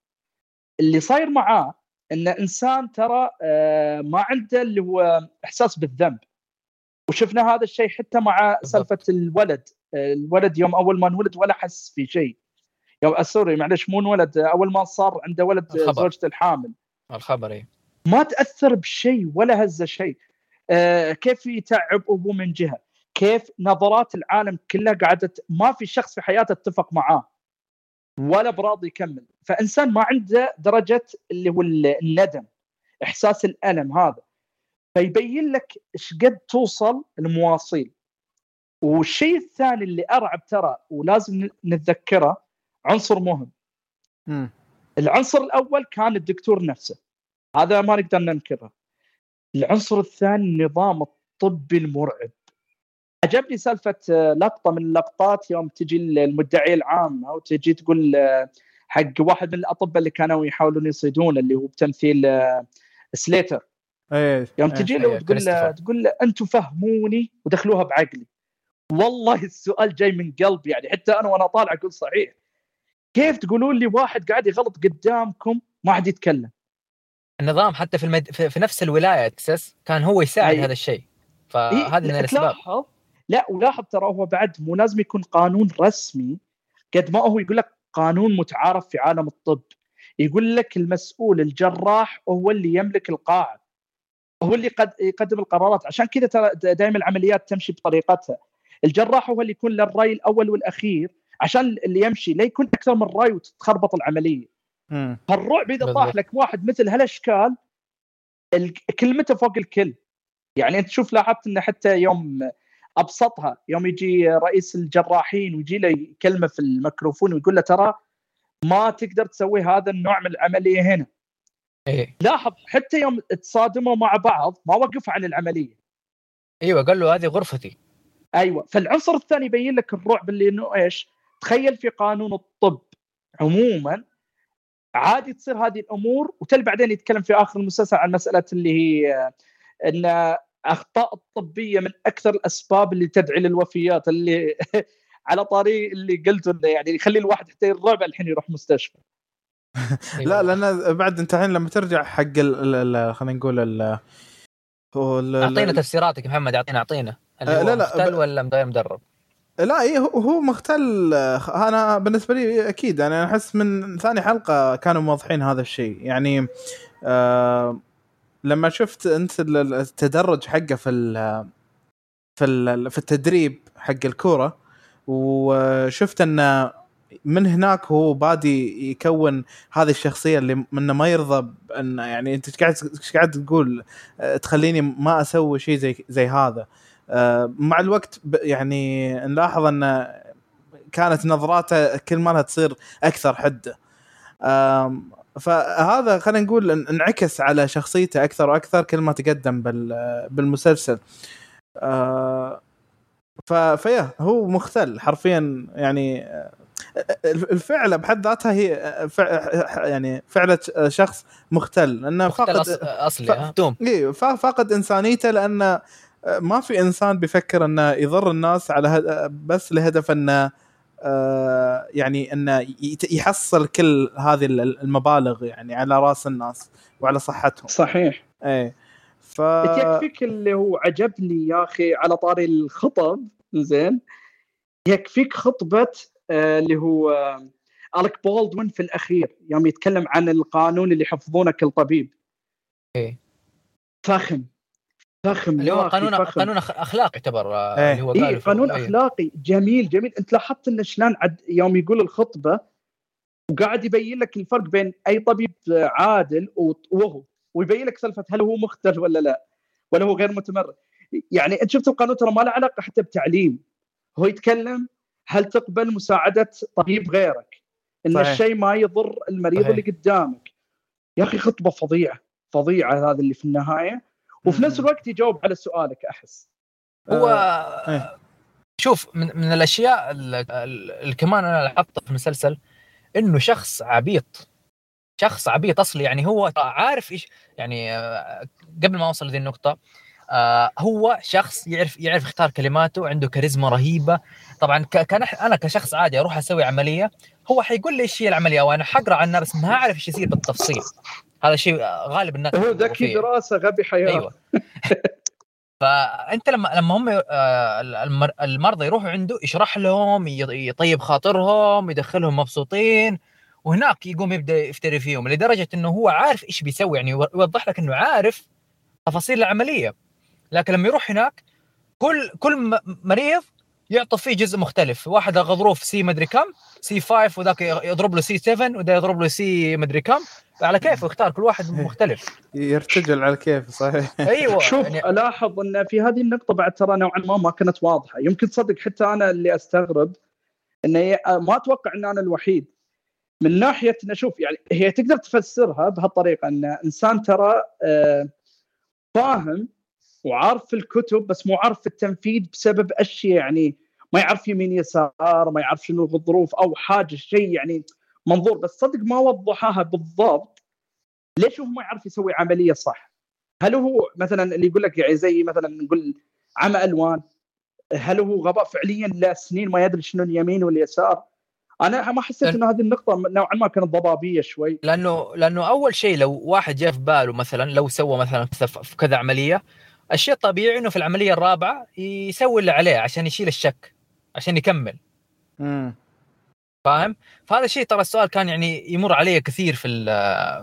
اللي صاير معاه إن إنسان ترى آه، ما عنده اللي هو إحساس بالذنب وشفنا هذا الشيء حتى مع. سالفة الولد آه، الولد يوم أول ما انولد ولا حس في شيء يوم آه، سوري معلش مو انولد آه، أول ما صار عنده ولد آه، الخبر. زوجته الحامل. الخبر إيه. ما تأثر بشيء ولا هز شيء. آه، كيف يتعب أبوه من جهة؟ كيف نظرات العالم كلها قاعدة ت- ما في شخص في حياته اتفق معاه ولا براضي يكمل. فإنسان ما عنده درجة اللي هو ال- الندم إحساس الألم هذا. فيبين لك إيش قد توصل المواصيل. والشيء الثاني اللي أرعب ترى ولازم نتذكره عنصر مهم مم. العنصر الأول كان الدكتور نفسه هذا ما نقدر ننكره العنصر الثاني النظام الطبي المرعب عجبني سالفة آه، لقطة من اللقطات يوم تجي المدعيه العامه وتجي تقول آه، حق واحد من الأطباء اللي كانوا يحاولون يصيدونه اللي هو بتمثيل آه، سليتر إيه يوم إيه. تجي له إيه، وتقول له. تقول له أنتم فهموني ودخلوها بعقلي والله السؤال جاي من قلبي يعني حتى أنا وأنا طالع أقول صحيح كيف تقولون لي واحد قاعد يغلط قدامكم ما حد يتكلم؟ النظام حتى في, المد... في نفس الولاية تكساس كان هو يساعد أي. هذا الشيء. فهذه من لا، الاسباب لا ولاحظ ترى هو بعد مو لازم يكون قانون رسمي قد ما هو يقول لك قانون متعارف في عالم الطب. يقول لك المسؤول الجراح هو اللي يملك القاعه هو اللي قد يقدم القرارات. عشان كذا ترى دائما العمليات تمشي بطريقتها. الجراح هو اللي يكون له الراي الأول والأخير. عشان اللي يمشي لا يكون أكثر من رأي وتتخربط العملية. مم. فالرعب إذا. طاح لك واحد مثل هالأشكال ال- كلمته فوق الكل. يعني أنت شوف لاحظت إنه حتى يوم أبسطها يوم يجي رئيس الجراحين ويجي له يكلمه في الميكروفون ويقول له ترى ما تقدر تسوي هذا النوع من العملية هنا. إيه. لاحظ حتى يوم تصادموا مع بعض ما وقف عن العملية. أيوه قال له هذه غرفتي. أيوه. فالعنصر الثاني يبين لك الرعب اللي إنه إيش؟ تخيل في قانون الطب عموما عادي تصير هذه الأمور وتل بعدين يتكلم في آخر المسلسل عن مسألة اللي هي إن أخطاء الطبية من أكثر الأسباب اللي تدعي للوفيات اللي على طاري اللي قلته إنه يعني يخلي الواحد حتى الرعب الحين يروح مستشفى. لا لأن بعد انت الحين لما ترجع حق ال- ال- ال- خلينا نقول ال أعطينا تفسيراتك يا محمد أعطينا أعطينا آه، هو لا، لا، مختل ب- ولا غير مدرب لا اي هو مختل آه، أنا بالنسبة لي أكيد أنا أحس من ثاني حلقة كانوا موضحين هذا الشيء. يعني آه لما شفت أنت ال- ال- التدرج حقه في في في التدريب حق الكورة وشفت انه من هناك هو بادي يكون هذه الشخصية اللي منه ما يرضى بأن يعني أنت إيش قاعد قاعد تقول؟ آه، تخليني ما أسوي شيء زي زي هذا. آه، مع الوقت يعني نلاحظ أن كانت نظراته كل ما لها تصير أكثر حدة. فهذا خلينا نقول إن- انعكس على شخصيته أكثر وأكثر كل ما تقدم بال- بالمسلسل. آه، فيا هو مختل حرفيا يعني آه، الفعلة بحد ذاتها هي آه، فع- يعني فعلة شخص مختل. فقد أص... أصلي ف- دوم فا- فاقد إنسانيته لأنه ما في إنسان بيفكر إنه يضر الناس على هد... بس لهدف إنه آه، يعني إنه يحصل كل هذه ال- المبالغ يعني على رأس الناس وعلى صحتهم. صحيح. إيه. ف يكفيك اللي هو عجبني يا أخي على طاري الخطب زين. يكفيك خطبة آه، اللي هو آه، الك بولدوين في الأخير يوم يتكلم عن القانون اللي يحفظونه كل طبيب. إيه. فخم. فخم اللي هو قانون فخم. قانون أخ- أخلاق يعتبر آه، إيه. اللي هو اي قاله في- قانون إيه. أخلاقي جميل جميل أنت لاحظت انه شلون عد يوم يقول الخطبة وقاعد يبين لك الفرق بين أي طبيب عادل وهو ويبين لك سالفة هل هو مختل ولا لا ولا هو غير متمرد يعني أنت شفت القانون ترى ما له علاقة حتى بتعليم هو يتكلم هل تقبل مساعدة طبيب غيرك إن صحيح. الشيء ما يضر المريض صحيح. اللي قدامك يا أخي خطبة فظيعة فظيعة هذا اللي في النهاية وفي نفس. الوقت يجاوب على سؤالك أحس هو إيه. شوف من, من الأشياء اللي كمان أنا لاحظتها في المسلسل إنه شخص عبيط شخص عبيط اصلي يعني هو عارف إيش يعني آه، قبل ما أوصل لذي النقطة آه هو شخص يعرف يعرف يختار كلماته عنده كاريزما رهيبة طبعا ك- كان أنا كشخص عادي أروح أسوي عملية هو حيقول لي إيش هي العملية وأنا حقرأ عنها بس ما أعرف إيش يصير بالتفصيل هذا شيء غالب الناس هو ذكي. دراسة غبي حياة. أيوه. فأنت لما لما هم آه، المر- المرضى يروحوا عنده يشرح لهم يطيب خاطرهم يدخلهم مبسوطين وهناك يقوم يبدأ يفتري فيهم لدرجة إنه هو عارف إيش بيسوي يعني يو- يوضح لك إنه عارف تفاصيل العملية. لكن لما يروح هناك كل كل مريض يعطى فيه جزء مختلف. واحد غضروف C مدري كم C 5 وذاك يضرب له C 7 وده يضرب له C مدري كم. على كيفه يختار كل واحد مختلف. يرتجل على كيف صحيح. أيوه شوف يعني الاحظ إن في هذه النقطة بعد ترى نوعا ما ما كانت واضحة. يمكن تصدق حتى أنا اللي أستغرب إن هي- ما أتوقع إن أنا الوحيد. من ناحية انه شوف يعني هي تقدر تفسرها بهالطريقة إن إنسان ترى آه، فاهم وعارف في الكتب بس مو عارف في التنفيذ بسبب أشياء يعني ما يعرف يمين يسار ما يعرف شنو الظروف أو حاجة شيء يعني منظور بس صدق ما وضحوها بالضبط ليش هو ما يعرف يسوي عملية صح؟ هل هو مثلا اللي يقول لك يعني زي مثلا نقول عمى ألوان هل هو غباء فعليا لا سنين ما يدري شنو اليمين واليسار؟ أنا ما حسيت ان هذه النقطة نوعا ما كانت ضبابية شوي لأنه لأنه أول شيء لو واحد جاء في باله مثلا لو سوى مثلا في كذا عملية الشيء الطبيعي إنه في العملية الرابعة يسوي اللي عليه عشان يشيل الشك عشان يكمل مم. فاهم؟ فهذا الشيء ترى السؤال كان يعني يمر علي كثير في ال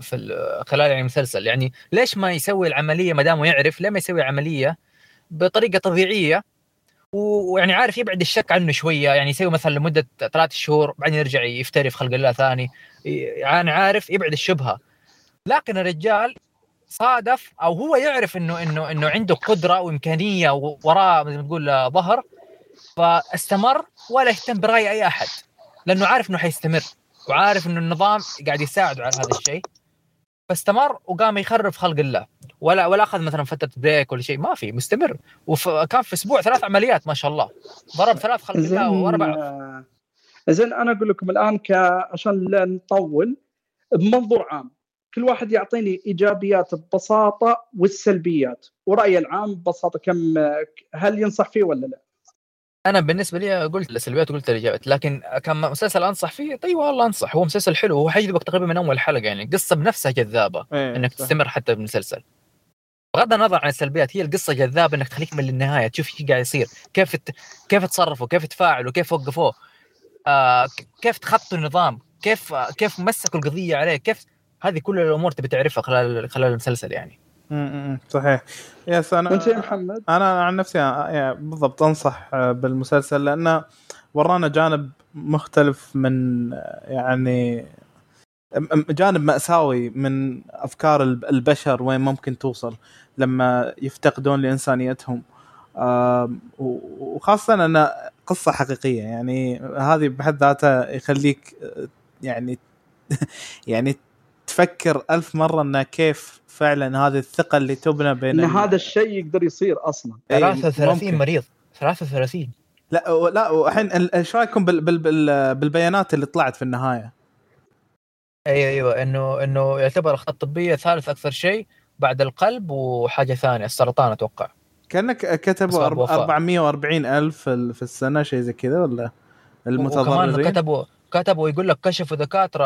في ال خلال يعني المسلسل. يعني ليش ما يسوي العملية ما دامه يعرف ليه ما يسوي عملية بطريقة طبيعية؟ ويعني عارف يبعد الشك عنه شوية. يعني يسوي مثلا لمدة ثلاث شهور بعدين يرجع يفتري في خلق الله ثاني. يعني عارف يبعد الشبهة. لكن الرجال صادف أو هو يعرف إنه إنه إنه عنده قدرة وإمكانية ووراه زي ما تقول ظهر فاستمر ولا اهتم برأي أي أحد. لأنه عارف إنه حيستمر وعارف إنه النظام قاعد يساعده على هذا الشيء. فاستمر وقام يخرب خلق الله. ولا ولا أخذ مثلا فترة بريك ولا شيء ما في مستمر. وكان في أسبوع ثلاث عمليات ما شاء الله. ضرب ثلاث خلق الله واربع آه، زين أنا أقول لكم الآن ك... عشان لا نطول بمنظور عام كل واحد يعطيني إيجابيات ببساطه والسلبيات. ورأيي العام ببساطة كم هل ينصح فيه ولا لا؟ أنا بالنسبة لي قلت السلبيات وقلت الإيجابيات لكن كان مسلسل أنصح فيه طيب والله أنصح هو مسلسل حلو هو حيجذبك تقريبا من أول حلقة يعني القصة بنفسها جذابة إيه، إنك صح. تستمر حتى بالمسلسل بغض النظر عن السلبيات هي القصة جذابة إنك تخليك من للنهايه تشوف إيش قاعد يصير كيف ت... كيف تصرفوا كيف تفاعلوا كيف وقفوه آه كيف تخطوا النظام كيف كيف مسكوا القضية عليه كيف هذه كل الأمور تبي تعرفها خلال خلال المسلسل يعني صحيح. يس أنا وأنت يا محمد؟ أنا عن نفسي يعني بالضبط أنصح آه، بالمسلسل لأنه ورانا جانب مختلف من آه، يعني جانب مأساوي من أفكار الب- البشر وين ممكن توصل لما يفتقدون لإنسانيتهم. آم، و- وخاصة أن قصة حقيقية يعني هذه بحد ذاتها يخليك يعني يعني تفكر ألف مرة انه كيف فعلا هذه الثقة اللي تبنى بين إن ال- هذا الشيء يقدر يصير أصلا إيه، 33 ممكن. مريض 33 لا لا والحين ال- إيش رأيكم بال بال بال بالبيانات اللي طلعت في النهاية؟ أيوه أيوه انه إنه يعتبر اخطاء طبيه ثالث أكثر شيء بعد القلب وحاجة ثانية السرطان أتوقع كأنك كتبوا أسباب أرب- وفاة. 440 ألف في ال- في السنة شيء زي كذا ولا وكمان المتضررين؟ كتبوا كتبوا يقول لك كشفوا دكاترة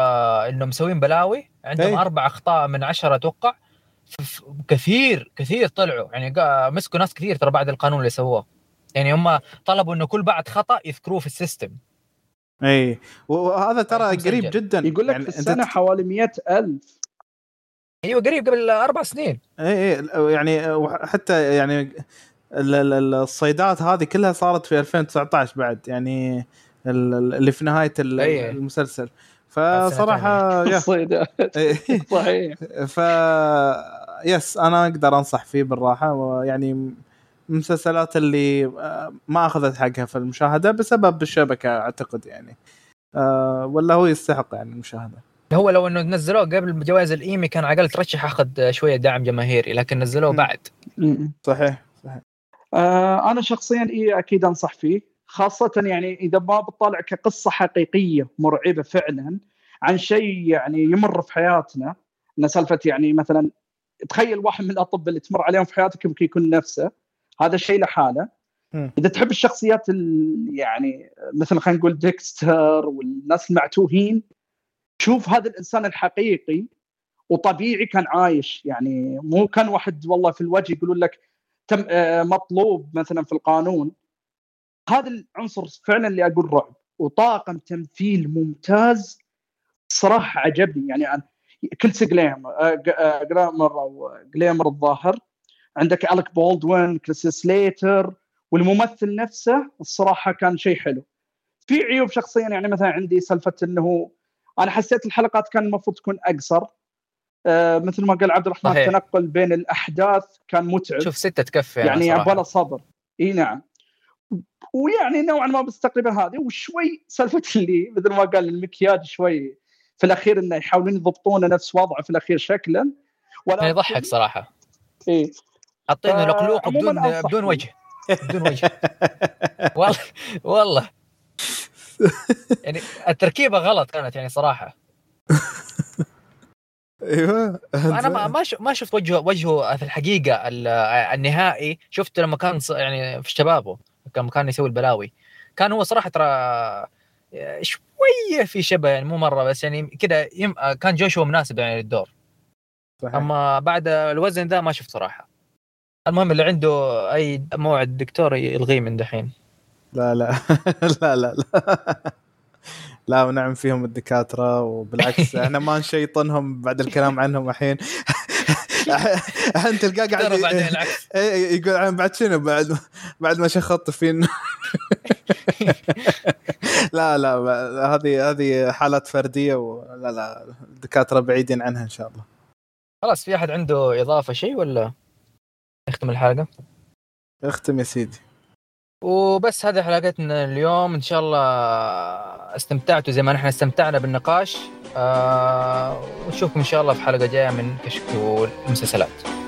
إنهم مسوين بلاوي عندهم إيه. أربع أخطاء من عشرة أتوقع كثير كثير طلعوا. يعني قا- مسكوا ناس كثير ترى بعد القانون اللي سووه. يعني هم طلبوا إنه كل بعد خطأ يذكروه في ال system. إي. وهذا ترى قريب. جدا. يقول لك يعني في السنة حوالي مئة ألف. أيوه قريب قبل أربع سنين. إي إي. يعني حتى يعني ال- ال- ال- الصيدات هذه كلها صارت في 2019 بعد. يعني ال- ال- اللي في نهاية ال- إيه. فصراحة إيه. صحيح ف يس أنا أقدر أنصح فيه بالراحة ويعني المسلسلات اللي آه، ما أخذت حقها في المشاهدة بسبب الشبكة أعتقد يعني آه، ولا هو يستحق يعني المشاهدة هو لو إنه نزلوه قبل جوائز الإيمي كان على الأقل ترشح أخذ شوية دعم جماهيري لكن نزلوه. بعد. صحيح صحيح آه أنا شخصيا إيه أكيد أنصح فيه خاصة يعني إذا ما بتطالع كقصة حقيقية مرعبة فعلا عن شيء يعني يمر في حياتنا إن سالفة يعني مثلا تخيل واحد من الأطباء اللي تمر عليهم في حياتك يمكن يكون نفسه هذا الشيء لحاله. إذا تحب الشخصيات ال- يعني مثل خلينا نقول ديكستر والناس المعتوهين شوف هذا الإنسان الحقيقي وطبيعي كان عايش. يعني مو كان واحد والله في الوجه يقولون لك تم آه، مطلوب مثلا في القانون. هذا العنصر فعلا اللي أقول رعب. وطاقم تمثيل ممتاز صراحة عجبني. يعني أنا كلس جليم آه، ج- آه، جلامر أو جليمر الظاهر. عندك الك بولدوين كريس سليتر والممثل نفسه الصراحة كان شيء حلو. في عيوب شخصيا يعني مثلا عندي سالفة إنه أنا حسيت الحلقات كان المفروض تكون أقصر. آه مثل ما قال عبد الرحمن صحيح. التنقل بين الأحداث كان متعب. شوف ستة تكفي يعني صراحة. يبغى صبر. إي نعم. ويعني نوعا ما بس تقريبا هذه وشوي سالفة اللي مثل ما قال المكياج شوي في الأخير إنه يحاولون يضبطونه نفس وضعه في الأخير شكلا. ولا يعني يضحك صراحة. إيه. حاطينه آه، لقلوق بدون بدون. وجه. بدون وجه. والله والله. يعني التركيبة غلط كانت يعني صراحة. أيوه أنا ما ما ما شفت وجهه وجهه في الحقيقة ال- النهائي. شفته لما كان ص- يعني في شبابه لما كان يسوي البلاوي. كان هو صراحة ترى شوية في شبه يعني مو مرة بس يعني كذا يم... كان جوشوا مناسب يعني للدور. صحيح. أما بعد الوزن ذا ما شفت صراحة. المهم اللي عنده أي موعد دكتور يلغيه من دحين. لا لا لا لا لا. لا ونعم فيهم الدكاترة وبالعكس إحنا ما نشيطنهم بعد الكلام عنهم الحين. الحين تلقاه قاعد العكس. إيه، يقول عن بعد شنو؟ بعد بعد ما شخطت فينا لا لا هذه هذه حالات فردية ولا لا الدكاترة بعيدين عنها إن شاء الله. خلاص في أحد عنده إضافة شيء ولا؟ نختم الحلقة. اختم يا سيدي. وبس هذه حلقتنا اليوم. إن شاء الله استمتعتوا زي ما نحن استمتعنا بالنقاش. آه ونشوفكم إن شاء الله في حلقة جاية من كشكول المسلسلات.